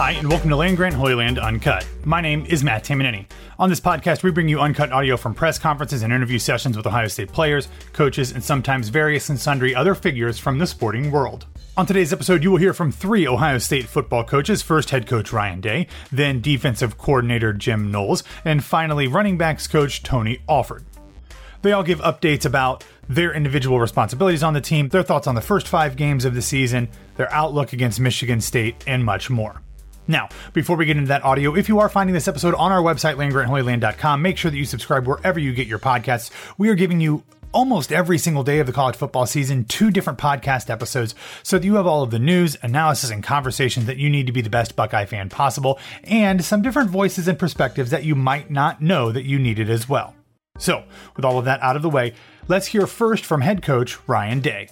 Hi, and welcome to Land Grant Holy Land Uncut. My name is Matt Tamanini. On this podcast, we bring you uncut audio from press conferences and interview sessions with Ohio State players, coaches, and sometimes various and sundry other figures from the sporting world. On today's episode, you will hear from three Ohio State football coaches first, head coach Ryan Day, then defensive coordinator Jim Knowles, and finally, running backs coach Tony Alford. They all give updates about their individual responsibilities on the team, their thoughts on the first five games of the season, their outlook against Michigan State, and much more. Now, before we get into that audio, if you are finding this episode on our website, landgrantholyland.com, make sure that you subscribe wherever you get your podcasts. We are giving you almost every single day of the college football season two different podcast episodes so that you have all of the news, analysis, and conversations that you need to be the best Buckeye fan possible, and some different voices and perspectives that you might not know that you needed as well. So, with all of that out of the way, let's hear first from head coach Ryan Day.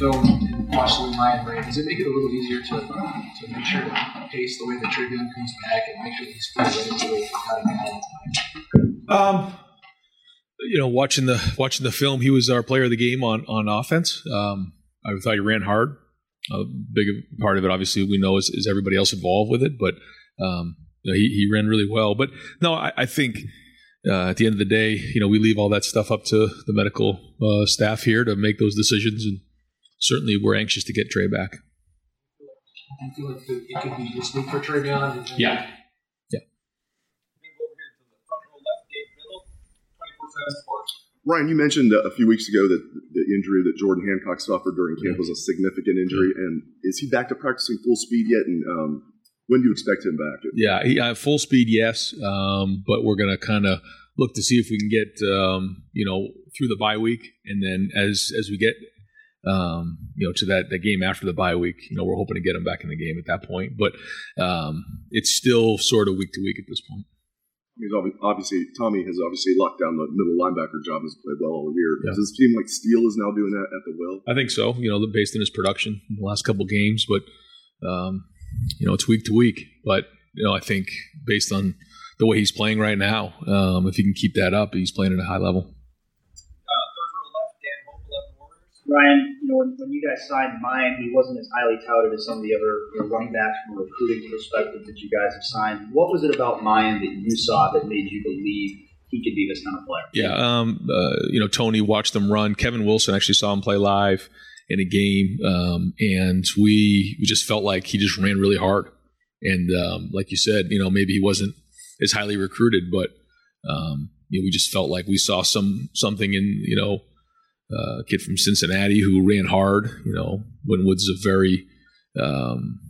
Film and watch the Lion Brain, does it make it a little easier to, to make sure to pace the way that TreVeyon comes back and make sure that he's fully ready to it Um, you know, watching the watching the film, he was our player of the game on on offense. Um, I thought he ran hard. A big part of it, obviously, we know is, is everybody else involved with it, but um, you know, he he ran really well. But no, I, I think. Uh, at the end of the day, you know, we leave all that stuff up to the medical uh, staff here to make those decisions, and certainly we're anxious to get Trey back. Do you feel like it it could be this week for TreVeyon? And- Yeah. Yeah. Ryan, you mentioned a few weeks ago that the injury that Jordan Hancock suffered during camp was a significant injury, and is he back to practicing full speed yet? And um, when do you expect him back? Yeah, he, uh, full speed, yes, um, but we're going to kind of look to see if we can get um, you know through the bye week, and then as as we get um, you know to that that game after the bye week, you know we're hoping to get him back in the game at that point. But um, it's still sort of week to week at this point. He's obvi- obviously Tommy has obviously locked down the middle linebacker job. And has played well all year. Yeah. Does it seem like Steele is now doing that at the will? I think so. You know, based on his production in the last couple games, but um, you know, it's week to week. But you know, I think based on the way he's playing right now, um, if he can keep that up, he's playing at a high level. Ryan, you know, when, when you guys signed Miyan, he wasn't as highly touted as some of the other you know, running backs from a recruiting perspective that you guys have signed. What was it about Miyan that you saw that made you believe he could be this kind of player? Yeah, um, uh, you know, Tony watched them run. Kevin Wilson actually saw him play live, in a game, um, and we, we just felt like he just ran really hard. And um, like you said, you know, maybe he wasn't as highly recruited, but um, you know, we just felt like we saw some something in you know uh, kid from Cincinnati who ran hard. You know, Winton Woods a very um,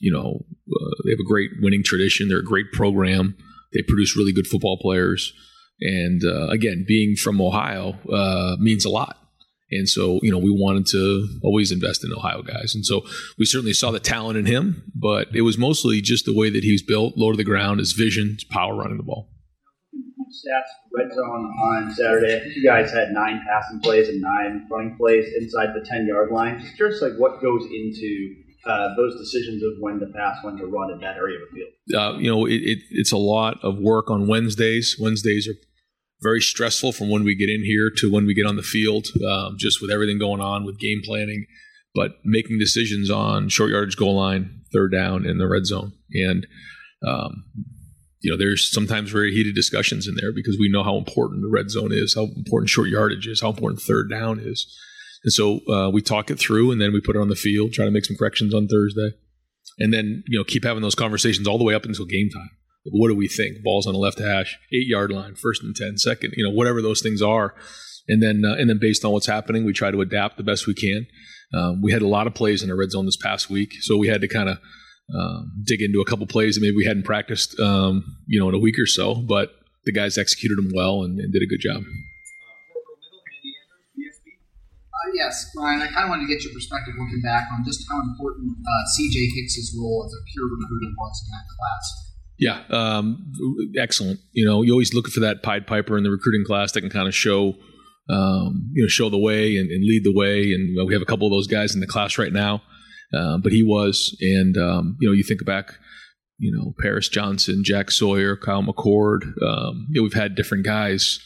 you know uh, they have a great winning tradition. They're a great program. They produce really good football players. And uh, again, being from Ohio uh, means a lot. And so, you know, we wanted to always invest in Ohio guys. And so we certainly saw the talent in him, but it was mostly just the way that he was built, low to the ground, his vision, his power running the ball. Stats, red zone on Saturday. I think you guys had nine passing plays and nine running plays inside the 10 yard line. Just curious, like, what goes into uh, those decisions of when to pass, when to run in that area of the field? Uh, you know, it, it, it's a lot of work on Wednesdays. Wednesdays are very stressful from when we get in here to when we get on the field, um, just with everything going on with game planning, but making decisions on short yardage goal line, third down, in the red zone. And, um, you know, there's sometimes very heated discussions in there because we know how important the red zone is, how important short yardage is, how important third down is. And so uh, we talk it through and then we put it on the field, try to make some corrections on Thursday. And then, you know, keep having those conversations all the way up until game time. Like, what do we think? Balls on the left hash, eight yard line, first and 10, second, you know, whatever those things are. And then, uh, and then based on what's happening, we try to adapt the best we can. Um, we had a lot of plays in the red zone this past week, so we had to kind of um, dig into a couple plays that maybe we hadn't practiced, um, you know, in a week or so. But the guys executed them well and, and did a good job. Uh, yes, Ryan, I kind of wanted to get your perspective looking back on just how important uh, CJ Hicks's role as a pure recruiter was in that class. Yeah, um, excellent. You know, you always looking for that Pied Piper in the recruiting class that can kind of show, um, you know, show the way and, and lead the way. And we have a couple of those guys in the class right now, uh, but he was. And um, you know, you think back, you know, Paris Johnson, Jack Sawyer, Kyle McCord. Um, you know, we've had different guys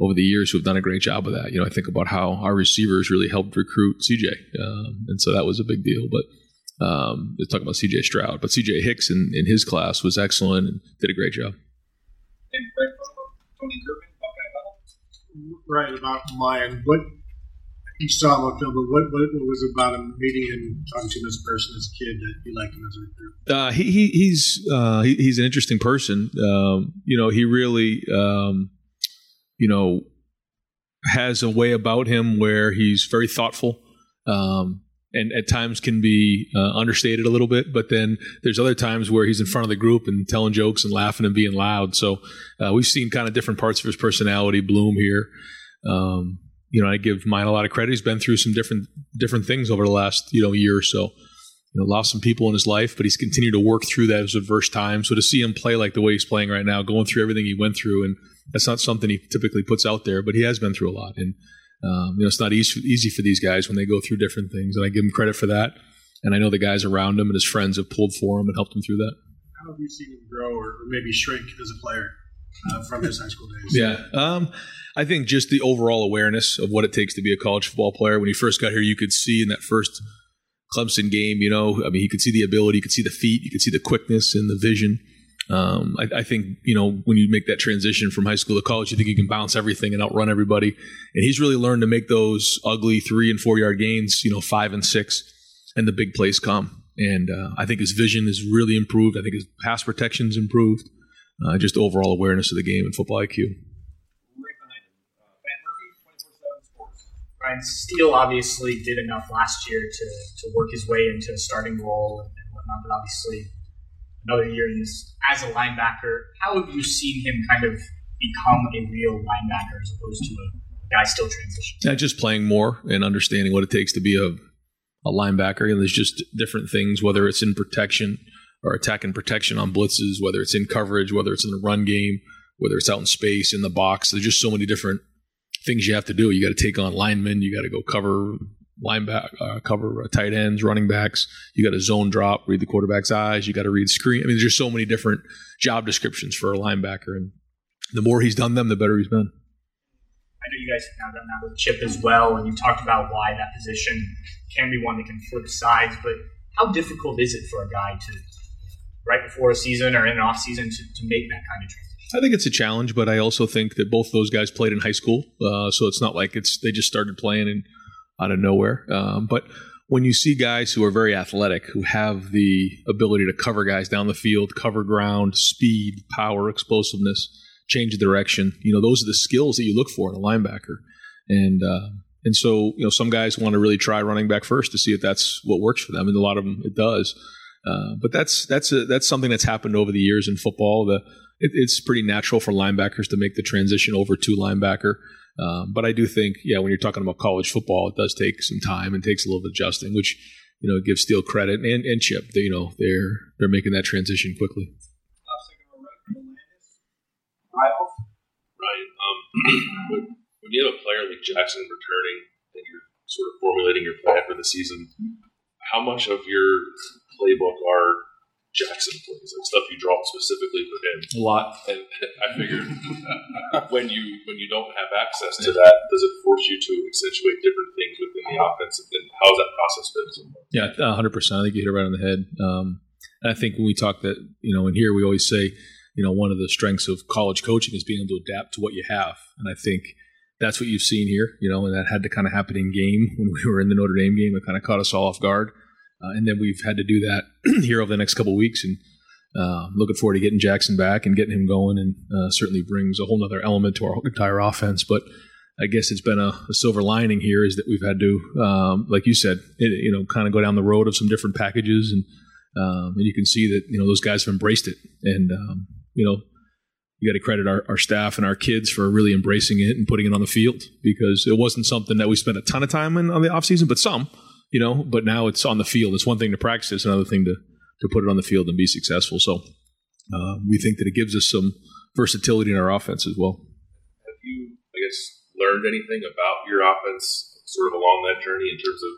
over the years who have done a great job of that. You know, I think about how our receivers really helped recruit CJ, um, and so that was a big deal. But um, let's talk about CJ Stroud, but CJ Hicks in, in his class was excellent and did a great job. Right about Miyan. What saw him on film, but what, what, what was it about him meeting and talking to him as a person, as a kid, that you liked him as a recruit? Uh, he, he, he's uh, he, he's an interesting person. Um, you know, he really um, you know has a way about him where he's very thoughtful. Um, and at times can be uh, understated a little bit. But then there's other times where he's in front of the group and telling jokes and laughing and being loud. So uh, we've seen kind of different parts of his personality bloom here. Um, you know, I give Miyan a lot of credit. He's been through some different different things over the last you know year or so. You know, lost some people in his life, but he's continued to work through those adverse times. So to see him play like the way he's playing right now, going through everything he went through, and that's not something he typically puts out there, but he has been through a lot. And um, you know, it's not easy, easy for these guys when they go through different things, and I give him credit for that. And I know the guys around him and his friends have pulled for him and helped him through that. How have you seen him grow or maybe shrink as a player uh, from his high school days? Yeah, um, I think just the overall awareness of what it takes to be a college football player. When he first got here, you could see in that first Clemson game, you know, I mean, he could see the ability, you could see the feet, you could see the quickness and the vision. Um, I, I, think you know when you make that transition from high school to college, you think you can bounce everything and outrun everybody. And he's really learned to make those ugly three and four yard gains, you know, five and six, and the big plays come. And uh, I think his vision is really improved. I think his pass protection's improved. Uh, just overall awareness of the game and football IQ. Ryan Steele obviously did enough last year to, to work his way into a starting role and, and whatnot, but obviously another year he's as a linebacker. How have you seen him kind of become a real linebacker as opposed to a guy still transitioning? Yeah, just playing more and understanding what it takes to be a, a linebacker. And there's just different things, whether it's in protection or attack and protection on blitzes, whether it's in coverage, whether it's in the run game, whether it's out in space, in the box. There's just so many different things you have to do. You got to take on linemen. You got to go cover linebacker, uh, cover uh, tight ends, running backs. You got to zone drop, read the quarterback's eyes. You got to read screen. I mean, there's just so many different job descriptions for a linebacker, and the more he's done them, the better he's been. I know you guys have now done that with Chip as well, and you talked about why that position can be one that can flip sides. But how difficult is it for a guy to, right before a season or in an off season, to, to make that kind of transition? I think it's a challenge, but I also think that both those guys played in high school, uh, so it's not like it's they just started playing and out of nowhere. Um, but when you see guys who are very athletic, who have the ability to cover guys down the field, cover ground, speed, power, explosiveness, change direction, you know, those are the skills that you look for in a linebacker. And uh, and so you know, some guys want to really try running back first to see if that's what works for them, and a lot of them it does. Uh, but that's that's a, that's something that's happened over the years in football. The it, it's pretty natural for linebackers to make the transition over to linebacker. Um, but I do think, yeah, when you're talking about college football, it does take some time and takes a little bit adjusting, which you know gives Steele credit and, and Chip. They, you know, they're they're making that transition quickly. Ryan, um, when, when you have a player like Jackson returning and you're sort of formulating your plan for the season, how much of your playbook are Jackson plays and stuff you draw specifically for him. A lot. And I figured when you when you don't have access to that, does it force you to accentuate different things within the offense? And how's that process been so? Yeah, hundred percent. I think you hit it right on the head. Um, and I think when we talk that you know, in here we always say, you know, one of the strengths of college coaching is being able to adapt to what you have, and I think. That's what you've seen here, you know, and that had to kind of happen in game when we were in the Notre Dame game. It kind of caught us all off guard. Uh, and then we've had to do that here over the next couple weeks. And uh, looking forward to getting Jackson back and getting him going, and uh, certainly brings a whole other element to our entire offense. But I guess it's been a, a silver lining here is that we've had to, um, like you said, it, you know, kind of go down the road of some different packages, and um, and you can see that you know those guys have embraced it, and um, you know. You got to credit our, our staff and our kids for really embracing it and putting it on the field because it wasn't something that we spent a ton of time in on the offseason, but some you know, but now it's on the field. It's one thing to practice, it's another thing to, to put it on the field and be successful. So uh, we think that it gives us some versatility in our offense as well. Have you, I guess, learned anything about your offense sort of along that journey in terms of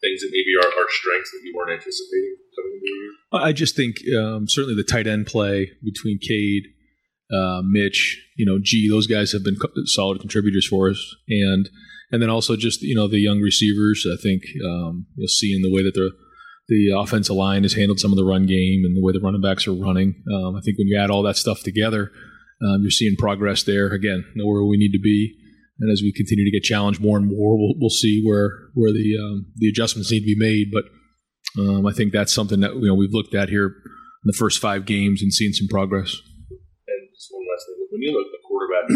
things that maybe are, are strengths that you weren't anticipating coming into the year? I just think um, certainly the tight end play between Cade, uh, Mitch, you know, G, those guys have been solid contributors for us. And and then also just you know the young receivers. I think um, you'll see in the way that the the offensive line has handled some of the run game and the way the running backs are running. Um, I think when you add all that stuff together, um, you're seeing progress there. Again, know where we need to be, and as we continue to get challenged more and more, we'll, we'll see where where the um, the adjustments need to be made. But um, I think that's something that you know we've looked at here in the first five games and seen some progress. And just one last thing: when you look at the quarterback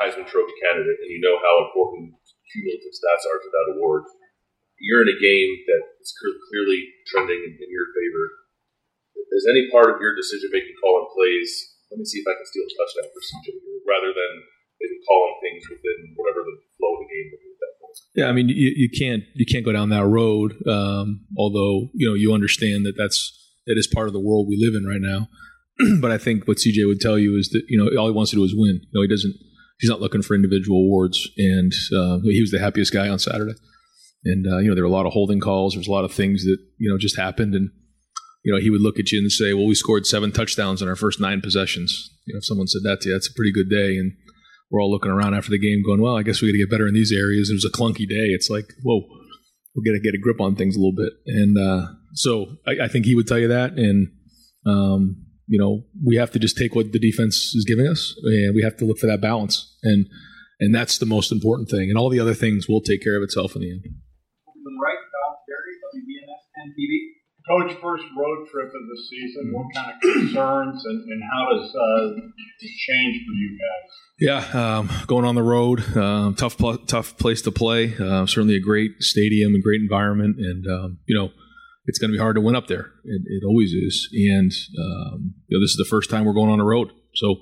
Heisman Trophy candidate, and you know how important cumulative stats are to that award, you're in a game that is clearly trending in, your favor. Is any part of your decision making call calling plays? Let me see if I can steal a touchdown for CJ here, rather than maybe calling things within whatever the flow of the game would be at that point. Yeah, I mean, you, you can't you can't go down that road. Um, although you know you understand that that's that is part of the world we live in right now. but I think what CJ would tell you is that you know all he wants to do is win. You know, he doesn't he's not looking for individual awards. And uh, he was the happiest guy on Saturday. And uh, you know, there were a lot of holding calls. There was a lot of things that you know just happened, and you know, he would look at you and say, "Well, we scored seven touchdowns in our first nine possessions." You know, if someone said that to you, that's a pretty good day. And we're all looking around after the game, going, "Well, I guess we got to get better in these areas." It was a clunky day. It's like, whoa, we got to get a grip on things a little bit. And uh, so I, I, think he would tell you that. And um, you know, we have to just take what the defense is giving us, and we have to look for that balance, and and that's the most important thing. And all the other things will take care of itself in the end. Right, Don WBNS 10 TV. Coach, first road trip of the season. What kind of concerns and, and how does uh, it change for you guys? Yeah, um, going on the road, um, tough, pl- tough place to play. Uh, certainly a great stadium and great environment, and um, you know it's going to be hard to win up there. It, it always is. And um, you know, this is the first time we're going on a road, so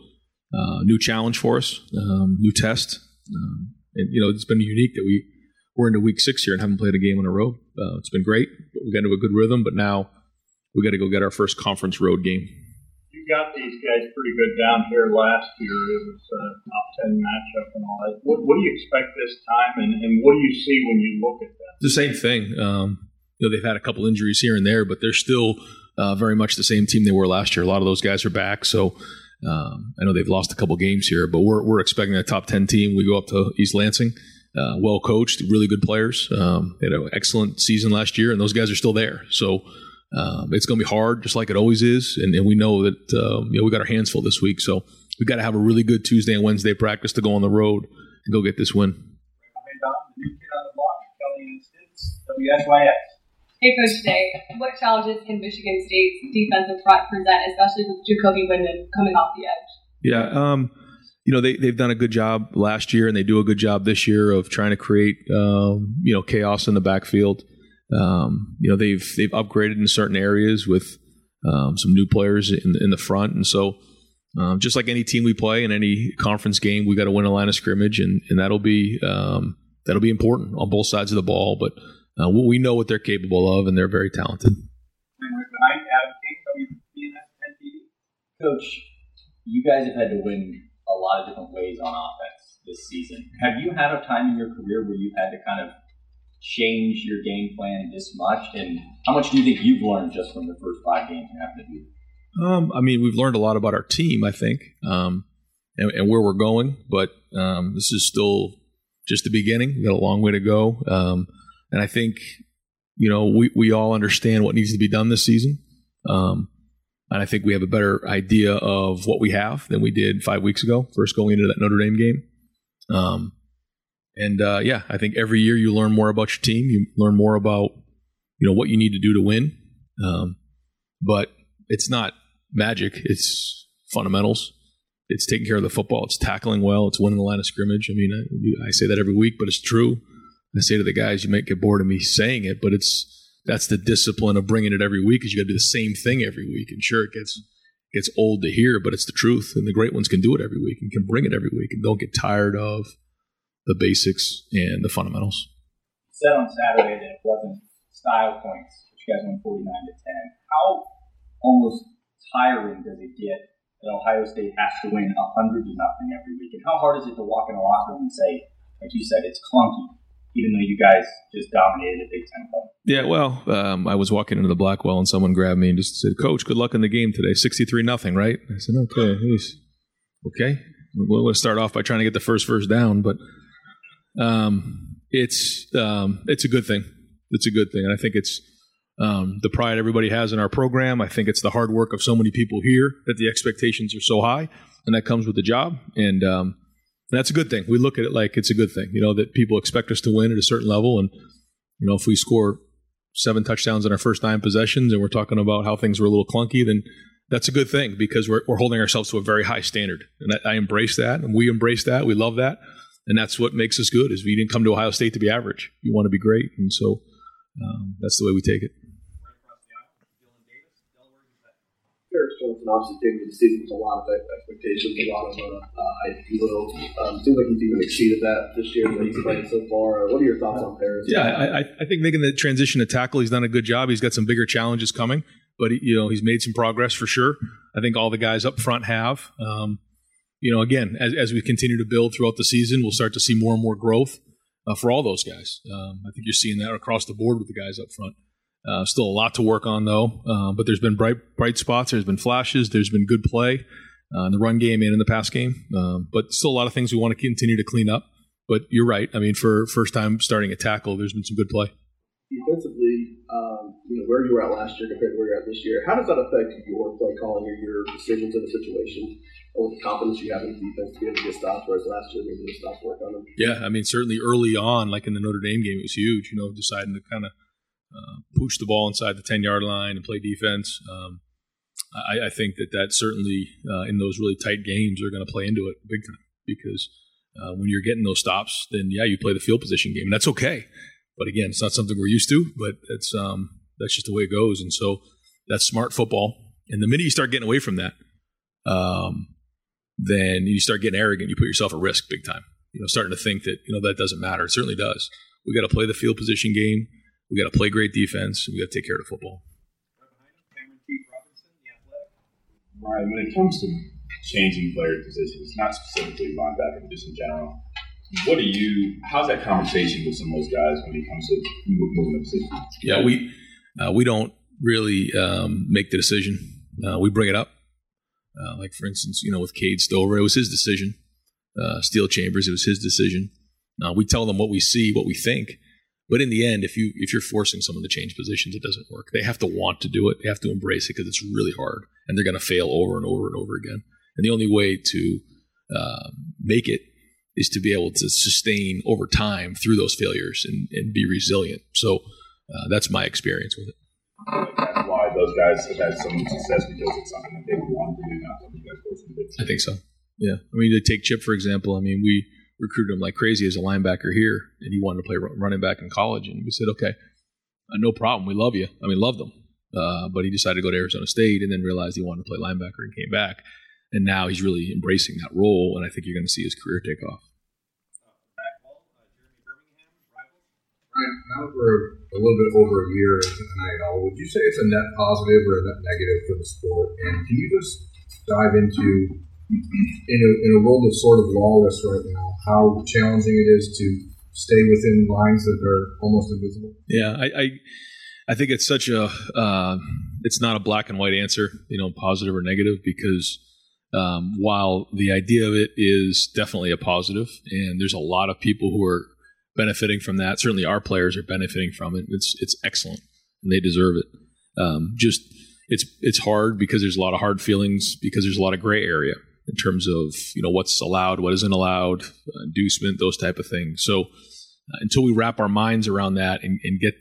uh, new challenge for us, um, new test. Um, and you know, it's been unique that we we're into week six here and haven't played a game on a road. Uh, it's been great. We got into a good rhythm, but now we got to go get our first conference road game. You got these guys pretty good down here last year. It was a top ten matchup and all that. What, what do you expect this time, and, and what do you see when you look at them? The same thing. Um, know they've had a couple injuries here and there, but they're still uh, very much the same team they were last year. A lot of those guys are back, so um, I know they've lost a couple games here, but we're we're expecting a top ten team. We go up to East Lansing, uh, well coached, really good players. Um, they had an excellent season last year, and those guys are still there. So. Um, it's going to be hard, just like it always is, and, and we know that um, you know we got our hands full this week. So we got to have a really good Tuesday and Wednesday practice to go on the road and go get this win. WSYX. Hey, Coach Day. What challenges can Michigan State's defensive front present, especially with Jacoby Windmon coming off the edge? Yeah, um, you know they they've done a good job last year, and they do a good job this year of trying to create um, you know chaos in the backfield. Um, you know they've they've upgraded in certain areas with um, some new players in in the front, and so um, just like any team we play in any conference game, we got to win a line of scrimmage, and and that'll be um, that'll be important on both sides of the ball. But uh, we know what they're capable of, and they're very talented. Coach, you guys have had to win a lot of different ways on offense this season. Have you had a time in your career where you've had to kind of change your game plan this much? And how much do you think you've learned just from the first five games you have to do? Um, I mean, we've learned a lot about our team, I think, um, and, and, where we're going. But um, this is still just the beginning. We've got a long way to go. And I think, you know, we, we all understand what needs to be done this season. Um, and I think we have a better idea of what we have than we did five weeks ago, first going into that Notre Dame game. Um, and uh, yeah, I think every year you learn more about your team. You learn more about you know what you need to do to win. Um, but it's not magic. It's fundamentals. It's taking care of the football. It's tackling well. It's winning the line of scrimmage. I mean, I, I say that every week, but it's true. I say to the guys, you might get bored of me saying it, but it's that's the discipline of bringing it every week. Is you got to do the same thing every week. And sure, it gets gets old to hear, but it's the truth. And the great ones can do it every week and can bring it every week and don't get tired of the basics and the fundamentals. You said on Saturday that it wasn't style points, but you guys won 49 to 10. How almost tiring does it get that Ohio State has to win 100 to nothing every week? And how hard is it to walk in a locker room and say, like you said, it's clunky, even though you guys just dominated a Big Ten club? Yeah, well, um, I was walking into the Blackwell and someone grabbed me and just said, "Coach, good luck in the game today. Sixty-three nothing, right?" I said, "Okay, okay." We'll, we'll start off by trying to get the first first down, but um, it's um, it's a good thing. It's a good thing, and I think it's um, the pride everybody has in our program. I think it's the hard work of so many people here that the expectations are so high, and that comes with the job. And um, that's a good thing. We look at it like it's a good thing, you know, that people expect us to win at a certain level. And, you know, if we score seven touchdowns in our first nine possessions and we're talking about how things were a little clunky, then that's a good thing because we're, we're holding ourselves to a very high standard. And I, I embrace that and we embrace that. We love that. And that's what makes us good is we didn't come to Ohio State to be average. You want to be great. And so um, that's the way we take it. Eric Johnson obviously came into the season with a lot of expectations, a lot of uh, uh, hype, will. Um, seems like he's even exceeded that this year that he's played so far. What are your thoughts on Paris? Yeah, I, I think making the transition to tackle, he's done a good job. He's got some bigger challenges coming, but he, you know he's made some progress for sure. I think all the guys up front have. Um, you know, again, as, as we continue to build throughout the season, we'll start to see more and more growth uh, for all those guys. Um, I think you're seeing that across the board with the guys up front. Uh, still a lot to work on though, uh, but there's been bright bright spots. There's been flashes. There's been good play uh, in the run game and in the pass game. Um, but still a lot of things we want to continue to clean up. But you're right. I mean, for first time starting a tackle, there's been some good play. Defensively, um, you know where you were at last year compared to where you're at this year. How does that affect your play calling or your decisions in the situation? Or the confidence you have in the defense to be able to get stops, whereas last year maybe the stops weren't coming. Yeah, I mean, certainly early on, like in the Notre Dame game, it was huge. You know, deciding to kind of uh, push the ball inside the 10 yard line and play defense. Um, I, I, think that that certainly uh, in those really tight games are going to play into it big time because uh, when you're getting those stops, then yeah, you play the field position game, and that's okay. But again, it's not something we're used to, but it's um, that's just the way it goes. And so that's smart football. And the minute you start getting away from that, um, then you start getting arrogant. You put yourself at risk big time. You know, starting to think that you know that doesn't matter. It certainly does. We got to play the field position game. We got to play great defense. We got to take care of the football. Right. When it comes to changing player positions, not specifically linebacker, but just in general, what do you? How's that conversation with some of those guys when it comes to moving the position? Yeah, we uh, we don't really um, make the decision. Uh, we bring it up. Uh, like for instance, you know, with Cade Stover, it was his decision. Uh, Steele Chambers, it was his decision. Uh, we tell them what we see, what we think, but in the end, if you if you're forcing someone to change positions, it doesn't work. They have to want to do it. They have to embrace it because it's really hard, and they're going to fail over and over and over again. And the only way to uh, make it is to be able to sustain over time through those failures and, and be resilient. So uh, that's my experience with it. That's why those guys have had so much success because it's something that they want to do, not something you guys forced them to do. I think so. Yeah. I mean, to take Chip, for example, I mean, we recruited him like crazy as a linebacker here, and he wanted to play running back in college. And we said, okay, uh, no problem. We love you. I mean, love them. Uh, but he decided to go to Arizona State and then realized he wanted to play linebacker and came back. And now he's really embracing that role, and I think you're going to see his career take off. Now we're a little bit over a year into NIL. Would you say it's a net positive or a net negative for the sport? And can you just dive into, in a, in a world that's sort of lawless right now, how challenging it is to stay within lines that are almost invisible? Yeah, I, I, I think it's such a, uh, it's not a black and white answer, you know, positive or negative, because um, while the idea of it is definitely a positive, and there's a lot of people who are benefiting from that. Certainly, our players are benefiting from it. It's it's excellent, and they deserve it. Um, just it's it's hard because there's a lot of hard feelings because there's a lot of gray area in terms of you know what's allowed, what isn't allowed, inducement, those type of things. So uh, until we wrap our minds around that and, and get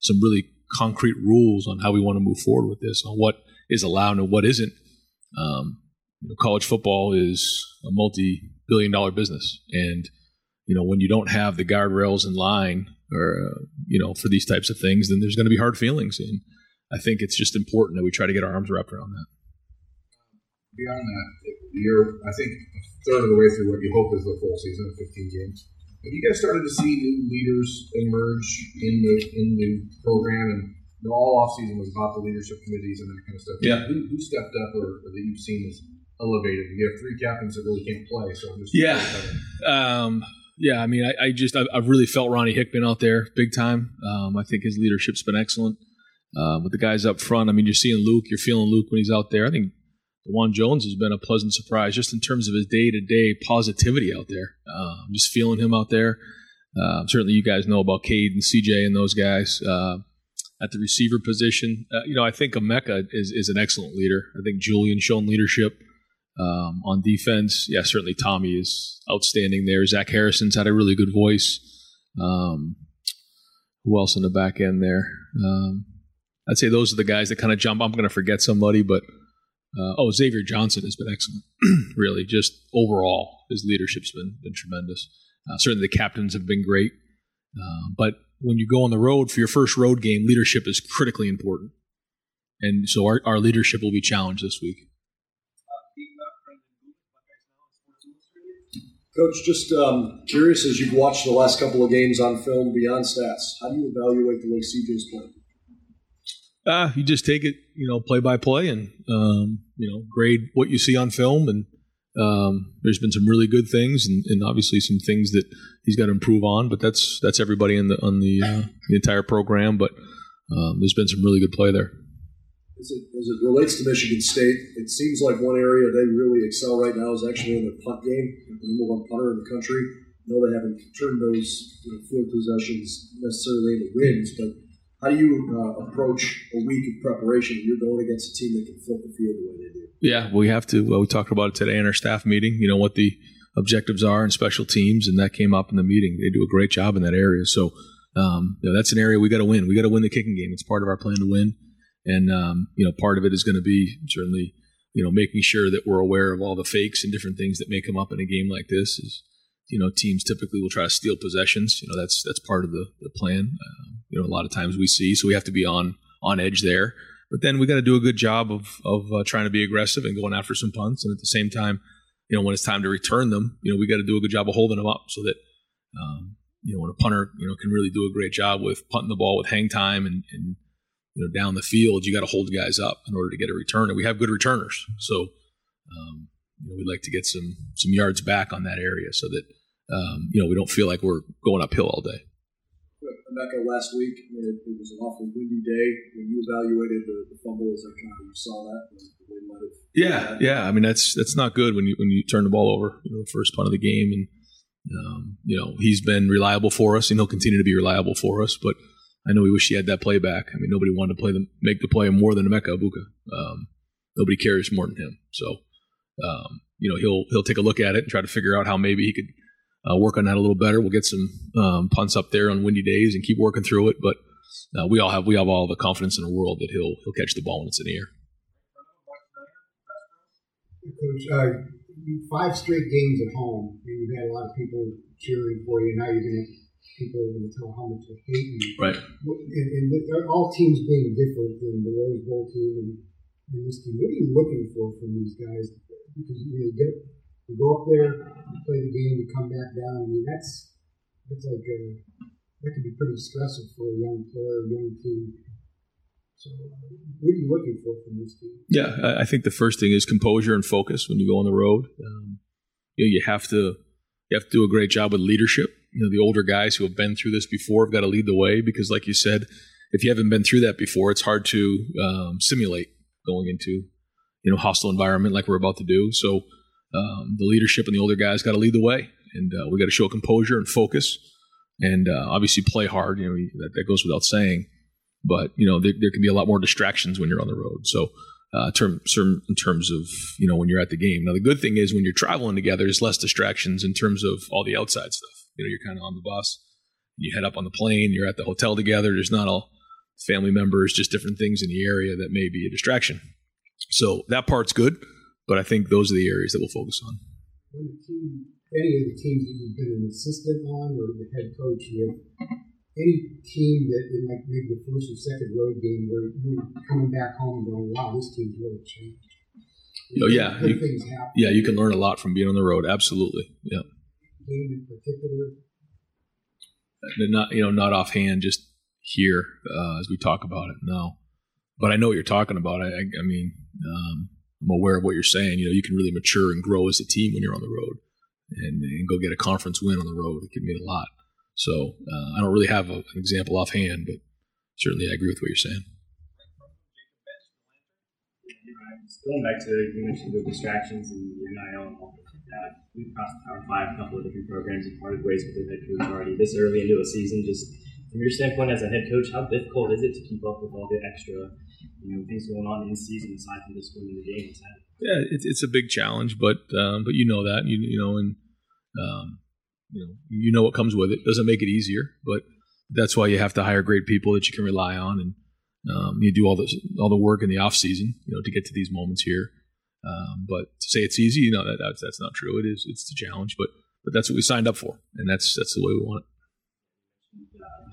some really concrete rules on how we want to move forward with this, on what is allowed and what isn't. Um, you know, college football is a multi-billion-dollar business, and you know, when you don't have the guardrails in line or, uh, you know, for these types of things, then there's going to be hard feelings. And I think it's just important that we try to get our arms wrapped around that. Beyond that, you're, I think, a third of the way through what you hope is the full season of 15 games. Have you guys started to see new leaders emerge in the in the program? And you know, all offseason was about the leadership committees and that kind of stuff. Yeah. Who, who stepped up or, or that you've seen as elevated? You have three captains that really can't play, so I'm just yeah. Um, yeah, I mean, I, I just I've, I've, really felt Ronnie Hickman out there big time. Um, I think his leadership's been excellent. Um, with the guys up front, I mean, you're seeing Luke, you're feeling Luke when he's out there. I think Dawand Jones has been a pleasant surprise just in terms of his day to day positivity out there. Uh, I'm just feeling him out there. Uh, certainly, you guys know about Cade and CJ and those guys uh, at the receiver position. Uh, you know, I think Emeka is is an excellent leader. I think Julian shown leadership. Um, on defense, yeah, certainly Tommy is outstanding there. Zach Harrison's had a really good voice. Um, who else in the back end there? Um, I'd say those are the guys that kind of jump. I'm going to forget somebody, but uh, oh, Xavier Johnson has been excellent. really, just overall, his leadership's been been tremendous. Uh, certainly, the captains have been great. Uh, but when you go on the road for your first road game, leadership is critically important. And so our, our leadership will be challenged this week. Coach, just um, curious as you've watched the last couple of games on film beyond stats, how do you evaluate the way CJ's playing? Uh, you just take it, you know, play by play, and um, you know, grade what you see on film. And um, there's been some really good things, and, and, obviously some things that he's got to improve on. But that's that's everybody in the on the, uh, the entire program. But um, there's been some really good play there. As it, as it relates to Michigan State, it seems like one area they really excel right now is actually in their punt game. The number one punter in the country. I know they haven't turned those you know, field possessions necessarily into wins, but how do you uh, approach a week of preparation? You're going against a team that can flip the field the way they do. Yeah, we have to. Well, we talked about it today in our staff meeting. You know what the objectives are in special teams, and that came up in the meeting. They do a great job in that area. So um, you know, that's an area we got to win. We got to win the kicking game. It's part of our plan to win. And um, you know, part of it is going to be certainly you know making sure that we're aware of all the fakes and different things that may come up in a game like this. Is you know, teams typically will try to steal possessions. You know, that's that's part of the, the plan. Um, you know, a lot of times we see, so we have to be on on edge there. But then we got to do a good job of of uh, trying to be aggressive and going after some punts, and at the same time, you know, when it's time to return them, you know, we got to do a good job of holding them up so that um, you know when a punter you know can really do a great job with punting the ball with hang time and, and you know, down the field, you got to hold guys up in order to get a return. And we have good returners, so um, you know, we'd like to get some some yards back on that area so that um, you know we don't feel like we're going uphill all day. Emeka last week, I mean, it, it, was an awfully windy day. When you evaluated the, the fumble, is that kind of you saw that? Yeah, yeah. I mean, that's that's not good when you when you turn the ball over. You know, the first punt of the game, and um, you know he's been reliable for us, and he'll continue to be reliable for us. But I know we wish he had that play back. I mean, nobody wanted to play the make the play more than Emeka Egbuka. Um, nobody cares more than him. So, um, you know, he'll he'll take a look at it and try to figure out how maybe he could uh, work on that a little better. We'll get some um, punts up there on windy days and keep working through it. But uh, we all have we have all the confidence in the world that he'll he'll catch the ball when it's in the air. Coach, uh, five straight games at home, and you've had a lot of people cheering for you. Now you're going to people are going to tell how much they hate you. Right. And, and all teams being different than the Rose Bowl team and, and this team. What are you looking for from these guys? Because you, know, get, you go up there, you play the game, you come back down. I mean, that's that's like a, that can be pretty stressful for a young player, a young team. So, uh, what are you looking for from this team? Yeah, I think the first thing is composure and focus when you go on the road. Um, you know, you have to you have to do a great job with leadership. You know, the older guys who have been through this before have got to lead the way because, like you said, if you haven't been through that before, it's hard to um, simulate going into you know hostile environment like we're about to do. So um, the leadership and the older guys got to lead the way, and uh, we got to show composure and focus, and uh, obviously play hard. You know, that, that goes without saying. But you know, there, there, can be a lot more distractions when you're on the road. So, uh, term, in terms of you know when you're at the game. Now, the good thing is when you're traveling together, there's less distractions in terms of all the outside stuff. You know, you're kind of on the bus, you head up on the plane, you're at the hotel together. There's not all family members, just different things in the area that may be a distraction. So that part's good, but I think those are the areas that we'll focus on. When the team, any of the teams that you've been an assistant on or the head coach with, any team that in like maybe the first or second road game where you're coming back home and going, wow, this team's really changed. Oh yeah, you, yeah, you can learn a lot from being on the road. Absolutely, yeah. Game in particular, not you know not offhand, just here uh, as we talk about it. No, but I know what you're talking about. I, I, I mean, um, I'm aware of what you're saying. You know, you can really mature and grow as a team when you're on the road, and, and go get a conference win on the road. It can mean a lot. So uh, I don't really have a, an example offhand, but certainly I agree with what you're saying. Going back to you mentioned the distractions and your NIL and all that. We've crossed the Power Five, a couple of different programs and parted ways with their head coach already this early into the season. Just from your standpoint as a head coach, how difficult is it to keep up with all the extra, you know, things going on in season aside from just winning the game? Yeah, it's it's a big challenge, but um, but you know that you you know and um, you know you know what comes with it. Doesn't make it easier, but that's why you have to hire great people that you can rely on, and um, you do all the all the work in the off season, you know, to get to these moments here. Um, but to say it's easy, you know, that, that's that's not true. It is it's a challenge, but but that's what we signed up for, and that's that's the way we want it.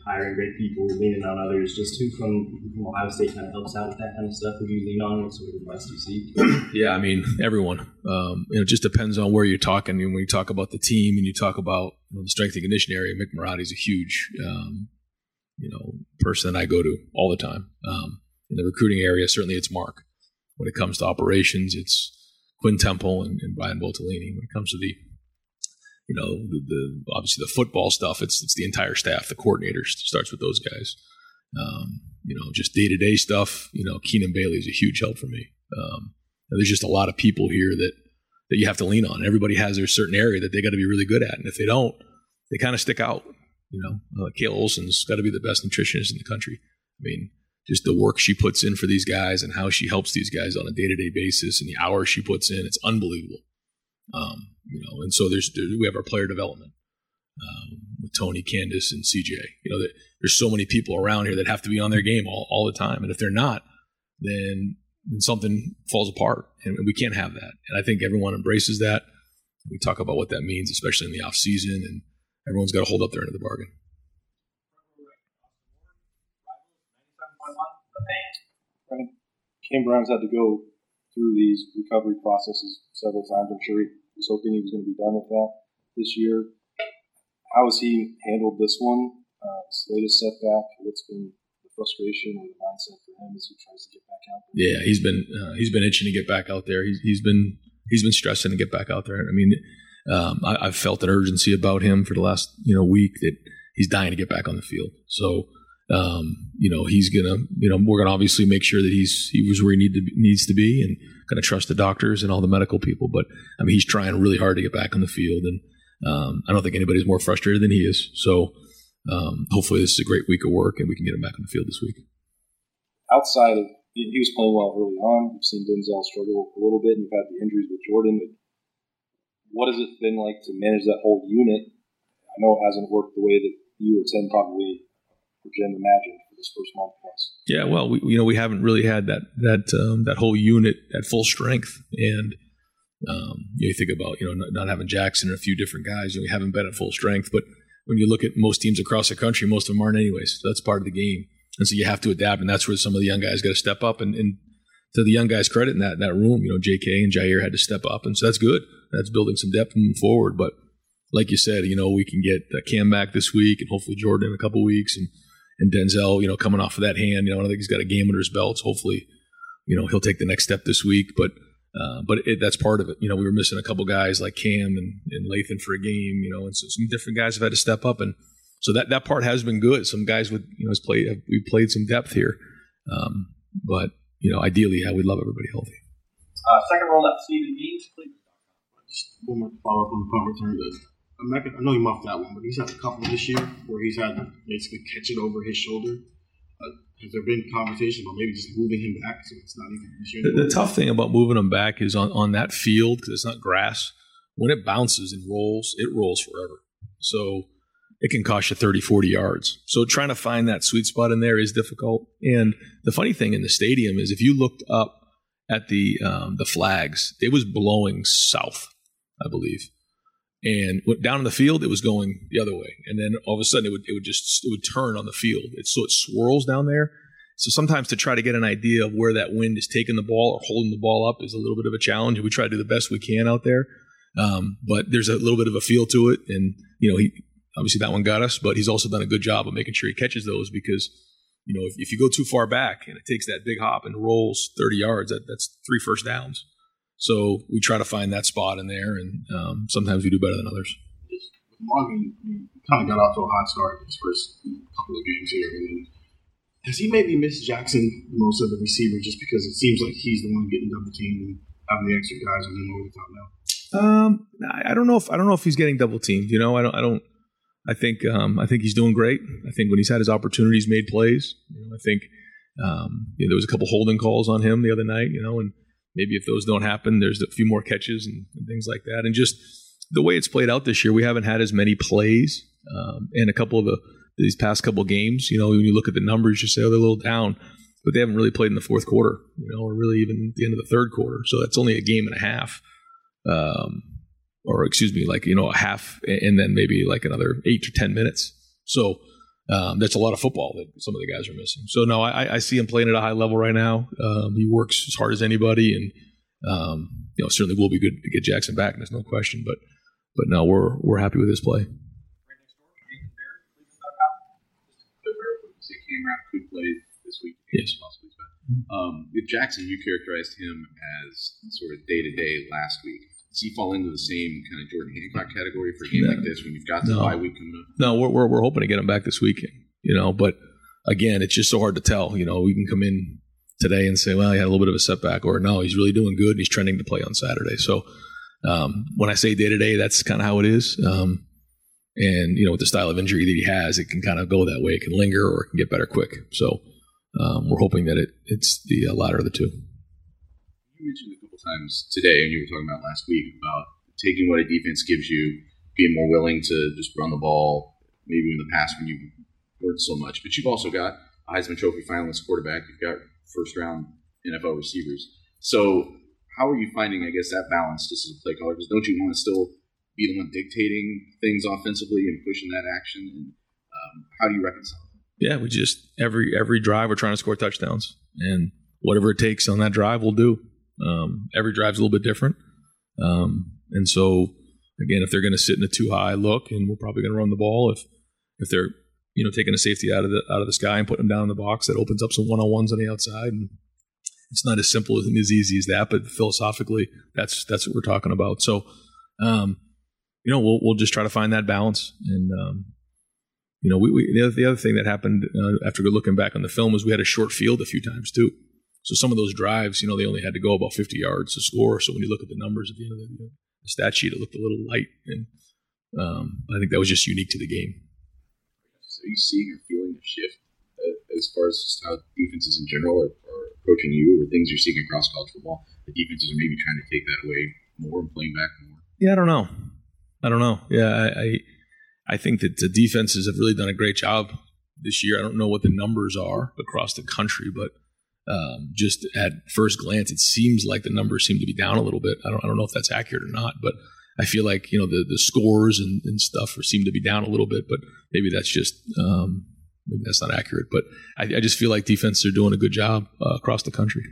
Hiring great people, leaning on others. Just who from, from Ohio State kind of helps out with that kind of stuff. Who do you lean on? What sort of advice do you seek? yeah, I mean everyone. Um, you know, it just depends on where you're talking. when you talk about the team and you talk about you know, the strength and conditioning area, Mick is a huge, um, you know, person that I go to all the time. Um, in the recruiting area, certainly it's Mark. When it comes to operations, it's Quinn Temple and, and Brian Voltolini. When it comes to the you know, the, the, obviously the football stuff. It's it's the entire staff, the coordinators starts with those guys. Um, you know, just day to day stuff. You know, Keenan Bailey is a huge help for me. Um, there's just a lot of people here that that you have to lean on. Everybody has their certain area that they got to be really good at, and if they don't, they kind of stick out. You know, uh, Kayla Olson's got to be the best nutritionist in the country. I mean, just the work she puts in for these guys and how she helps these guys on a day to day basis and the hours she puts in, it's unbelievable. Um, you know, and so there's we have our player development um, with Tony, Candace, and CJ. You know, there's so many people around here that have to be on their game all, all the time, and if they're not, then then something falls apart, and we can't have that. And I think everyone embraces that. We talk about what that means, especially in the off season, and everyone's got to hold up their end of the bargain. Cam Brown's had to go through these recovery processes several times. I'm sure he was hoping he was going to be done with that this year. How has he handled this one? Uh, this latest setback. What's been the frustration or the mindset for him as he tries to get back out? There? Yeah, he's been uh, he's been itching to get back out there. He's he's been he's been stressing to get back out there. I mean, um, I, have felt an urgency about him for the last you know week that he's dying to get back on the field. So um, you know, he's gonna, you know, we're gonna obviously make sure that he's he was where he need to, needs to be, and gonna trust the doctors and all the medical people. But I mean, he's trying really hard to get back on the field, and um, I don't think anybody's more frustrated than he is. So um, hopefully, this is a great week of work, and we can get him back on the field this week. Outside of he was playing well early on. You've seen Denzel struggle a little bit, and you've had the injuries with Jordan. But what has it been like to manage that whole unit I know it hasn't worked the way that you or Tim probably Jim imagined for this first month. Yeah, well, we you know we haven't really had that that um, that whole unit at full strength, and um, you, know, you think about you know not, not, having Jackson and a few different guys. You know, we haven't been at full strength, but when you look at most teams across the country, most of them aren't anyways. So that's part of the game, and so you have to adapt, and that's where some of the young guys got to step up. And, and, to the young guys' credit in that in that room, you know, J.K. and Jyaire had to step up, and so that's good. That's building some depth moving forward. But like you said, you know, we can get uh, Cam back this week, and hopefully Jordan in a couple weeks, and and Denzel, you know, coming off of that hand, you know, I think he's got a game under his belt. So hopefully, you know, he'll take the next step this week. But uh, but it, that's part of it. You know, we were missing a couple guys like Cam and, and Lathan for a game. You know, and so some different guys have had to step up, and so that that part has been good. Some guys with you know has played we played some depth here, um, but you know, ideally, yeah, we'd love everybody healthy. Uh, second roll up, Stephen Means, please. Just one more follow up on the punt return. I know he muffed that one, but he's had a couple this year where he's had to basically catch it over his shoulder. Uh, has there been conversation about maybe just moving him back so it's not even this year? The, the tough thing about moving him back is on, on that field because it's not grass. When it bounces and rolls, it rolls forever. So it can cost you 30, 40 yards. So trying to find that sweet spot in there is difficult. And the funny thing in the stadium is if you looked up at the um, the flags, it was blowing south, I believe and went down in the field, it was going the other way. And then all of a sudden, it would it would just it would turn on the field. It, so it swirls down there. So sometimes to try to get an idea of where that wind is taking the ball or holding the ball up is a little bit of a challenge. We try to do the best we can out there, um, but there's a little bit of a feel to it. And you know, he obviously that one got us, but he's also done a good job of making sure he catches those because you know if, if you go too far back and it takes that big hop and rolls 30 yards, that, that's three first downs. So we try to find that spot in there, and um, sometimes we do better than others. Marvin kind of got off to a hot start his first couple of games here, and then has he maybe missed Jackson most of the receiver just because it seems like he's the one getting double teamed and having the extra guys on him over the top now? Um, I don't know if I don't know if he's getting double teamed. You know, I don't. I don't. I think um, I think he's doing great. I think when he's had his opportunities, made plays. You know, I think um, you know, there was a couple holding calls on him the other night. You know, and maybe if those don't happen, there's a few more catches and, and things like that. And just the way it's played out this year, we haven't had as many plays. Um, and a couple of the these past couple games, you know, when you look at the numbers, you say, oh, they're a little down, but they haven't really played in the fourth quarter, you know, or really even the end of the third quarter. So that's only a game and a half, um, or excuse me, like you know, a half, and then maybe like another eight to ten minutes. So um, that's a lot of football that some of the guys are missing. So no, I, I see him playing at a high level right now. Um, he works as hard as anybody, and um, you know certainly will be good to get Jackson back. There's no question, but but no, we're we're happy with his play. could play this week. Yes. Possibly. Um, with Jackson, you characterized him as sort of day to day last week. Does he fall into the same kind of Jordan Hancock category for a game no. like this when you've got the no. bye week coming up? No, we're, we're, we're hoping to get him back this weekend, you know, but again, it's just so hard to tell. You know, we can come in today and say, well, he had a little bit of a setback, or no, he's really doing good and he's trending to play on Saturday. So um, when I say day to day, that's kind of how it is. Um, and, you know, with the style of injury that he has, it can kind of go that way. It can linger or it can get better quick. So um, we're hoping that it, it's the uh, latter of the two. You mentioned times today, and you were talking about last week about taking what a defense gives you, being more willing to just run the ball. Maybe in the past when you weren't so much, but you've also got Heisman Trophy finalist quarterback. You've got first round NFL receivers. So how are you finding, I guess, that balance just as a play caller? Because don't you want to still be the one dictating things offensively and pushing that action? And um, how do you reconcile? Yeah, we just every every drive we're trying to score touchdowns, and whatever it takes on that drive, we'll do. Um, every drive's a little bit different. Um, and so, again, if they're going to sit in a two high look, and we're probably going to run the ball. If if they're you know taking a safety out of the out of the sky and putting them down in the box, that opens up some one on ones on the outside. And it's not as simple and as easy as that, but philosophically, that's that's what we're talking about. So, um, you know, we'll we'll just try to find that balance. And um, you know, we, we the, other, the other thing that happened uh, after looking back on the film was we had a short field a few times too. So some of those drives, you know, they only had to go about 50 yards to score. So when you look at the numbers at the end of the, the stat sheet, it looked a little light. And um, I think that was just unique to the game. So are you seeing or feeling a shift uh, as far as just how defenses in general are, are, approaching you or things you're seeing across college football? The defenses are maybe trying to take that away more and playing back more? Yeah, I don't know. I don't know. Yeah, I, I I think that the defenses have really done a great job this year. I don't know what the numbers are across the country, but um, just at first glance, it seems like the numbers seem to be down a little bit. I don't, I don't know if that's accurate or not, but I feel like you know the the scores and, and stuff seem to be down a little bit, but maybe that's just um, maybe that's not accurate. But I, I, just feel like defenses are doing a good job uh, across the country.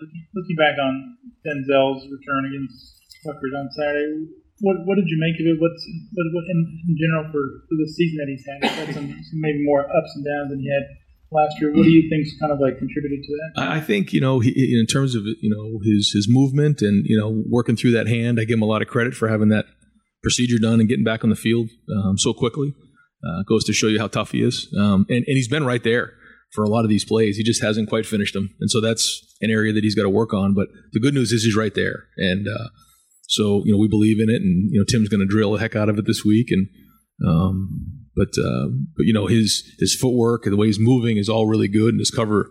looking, looking back on Denzel's return against Rutgers on Saturday, what what did you make of it? What's what, what in, in, general for, for the season that he's had? He's had some, some, maybe more ups and downs than he had last year. What do you think's kind of like contributed to that? I think you know he, in terms of you know his his movement and you know working through that hand, I give him a lot of credit for having that procedure done and getting back on the field um, so quickly. Uh, goes to show you how tough he is, um, and and he's been right there for a lot of these plays. He just hasn't quite finished them, and so that's an area that he's got to work on. But the good news is he's right there, and uh, so you know we believe in it, and you know Tim's going to drill the heck out of it this week, and um, but uh, but you know his his footwork and the way he's moving is all really good, and his cover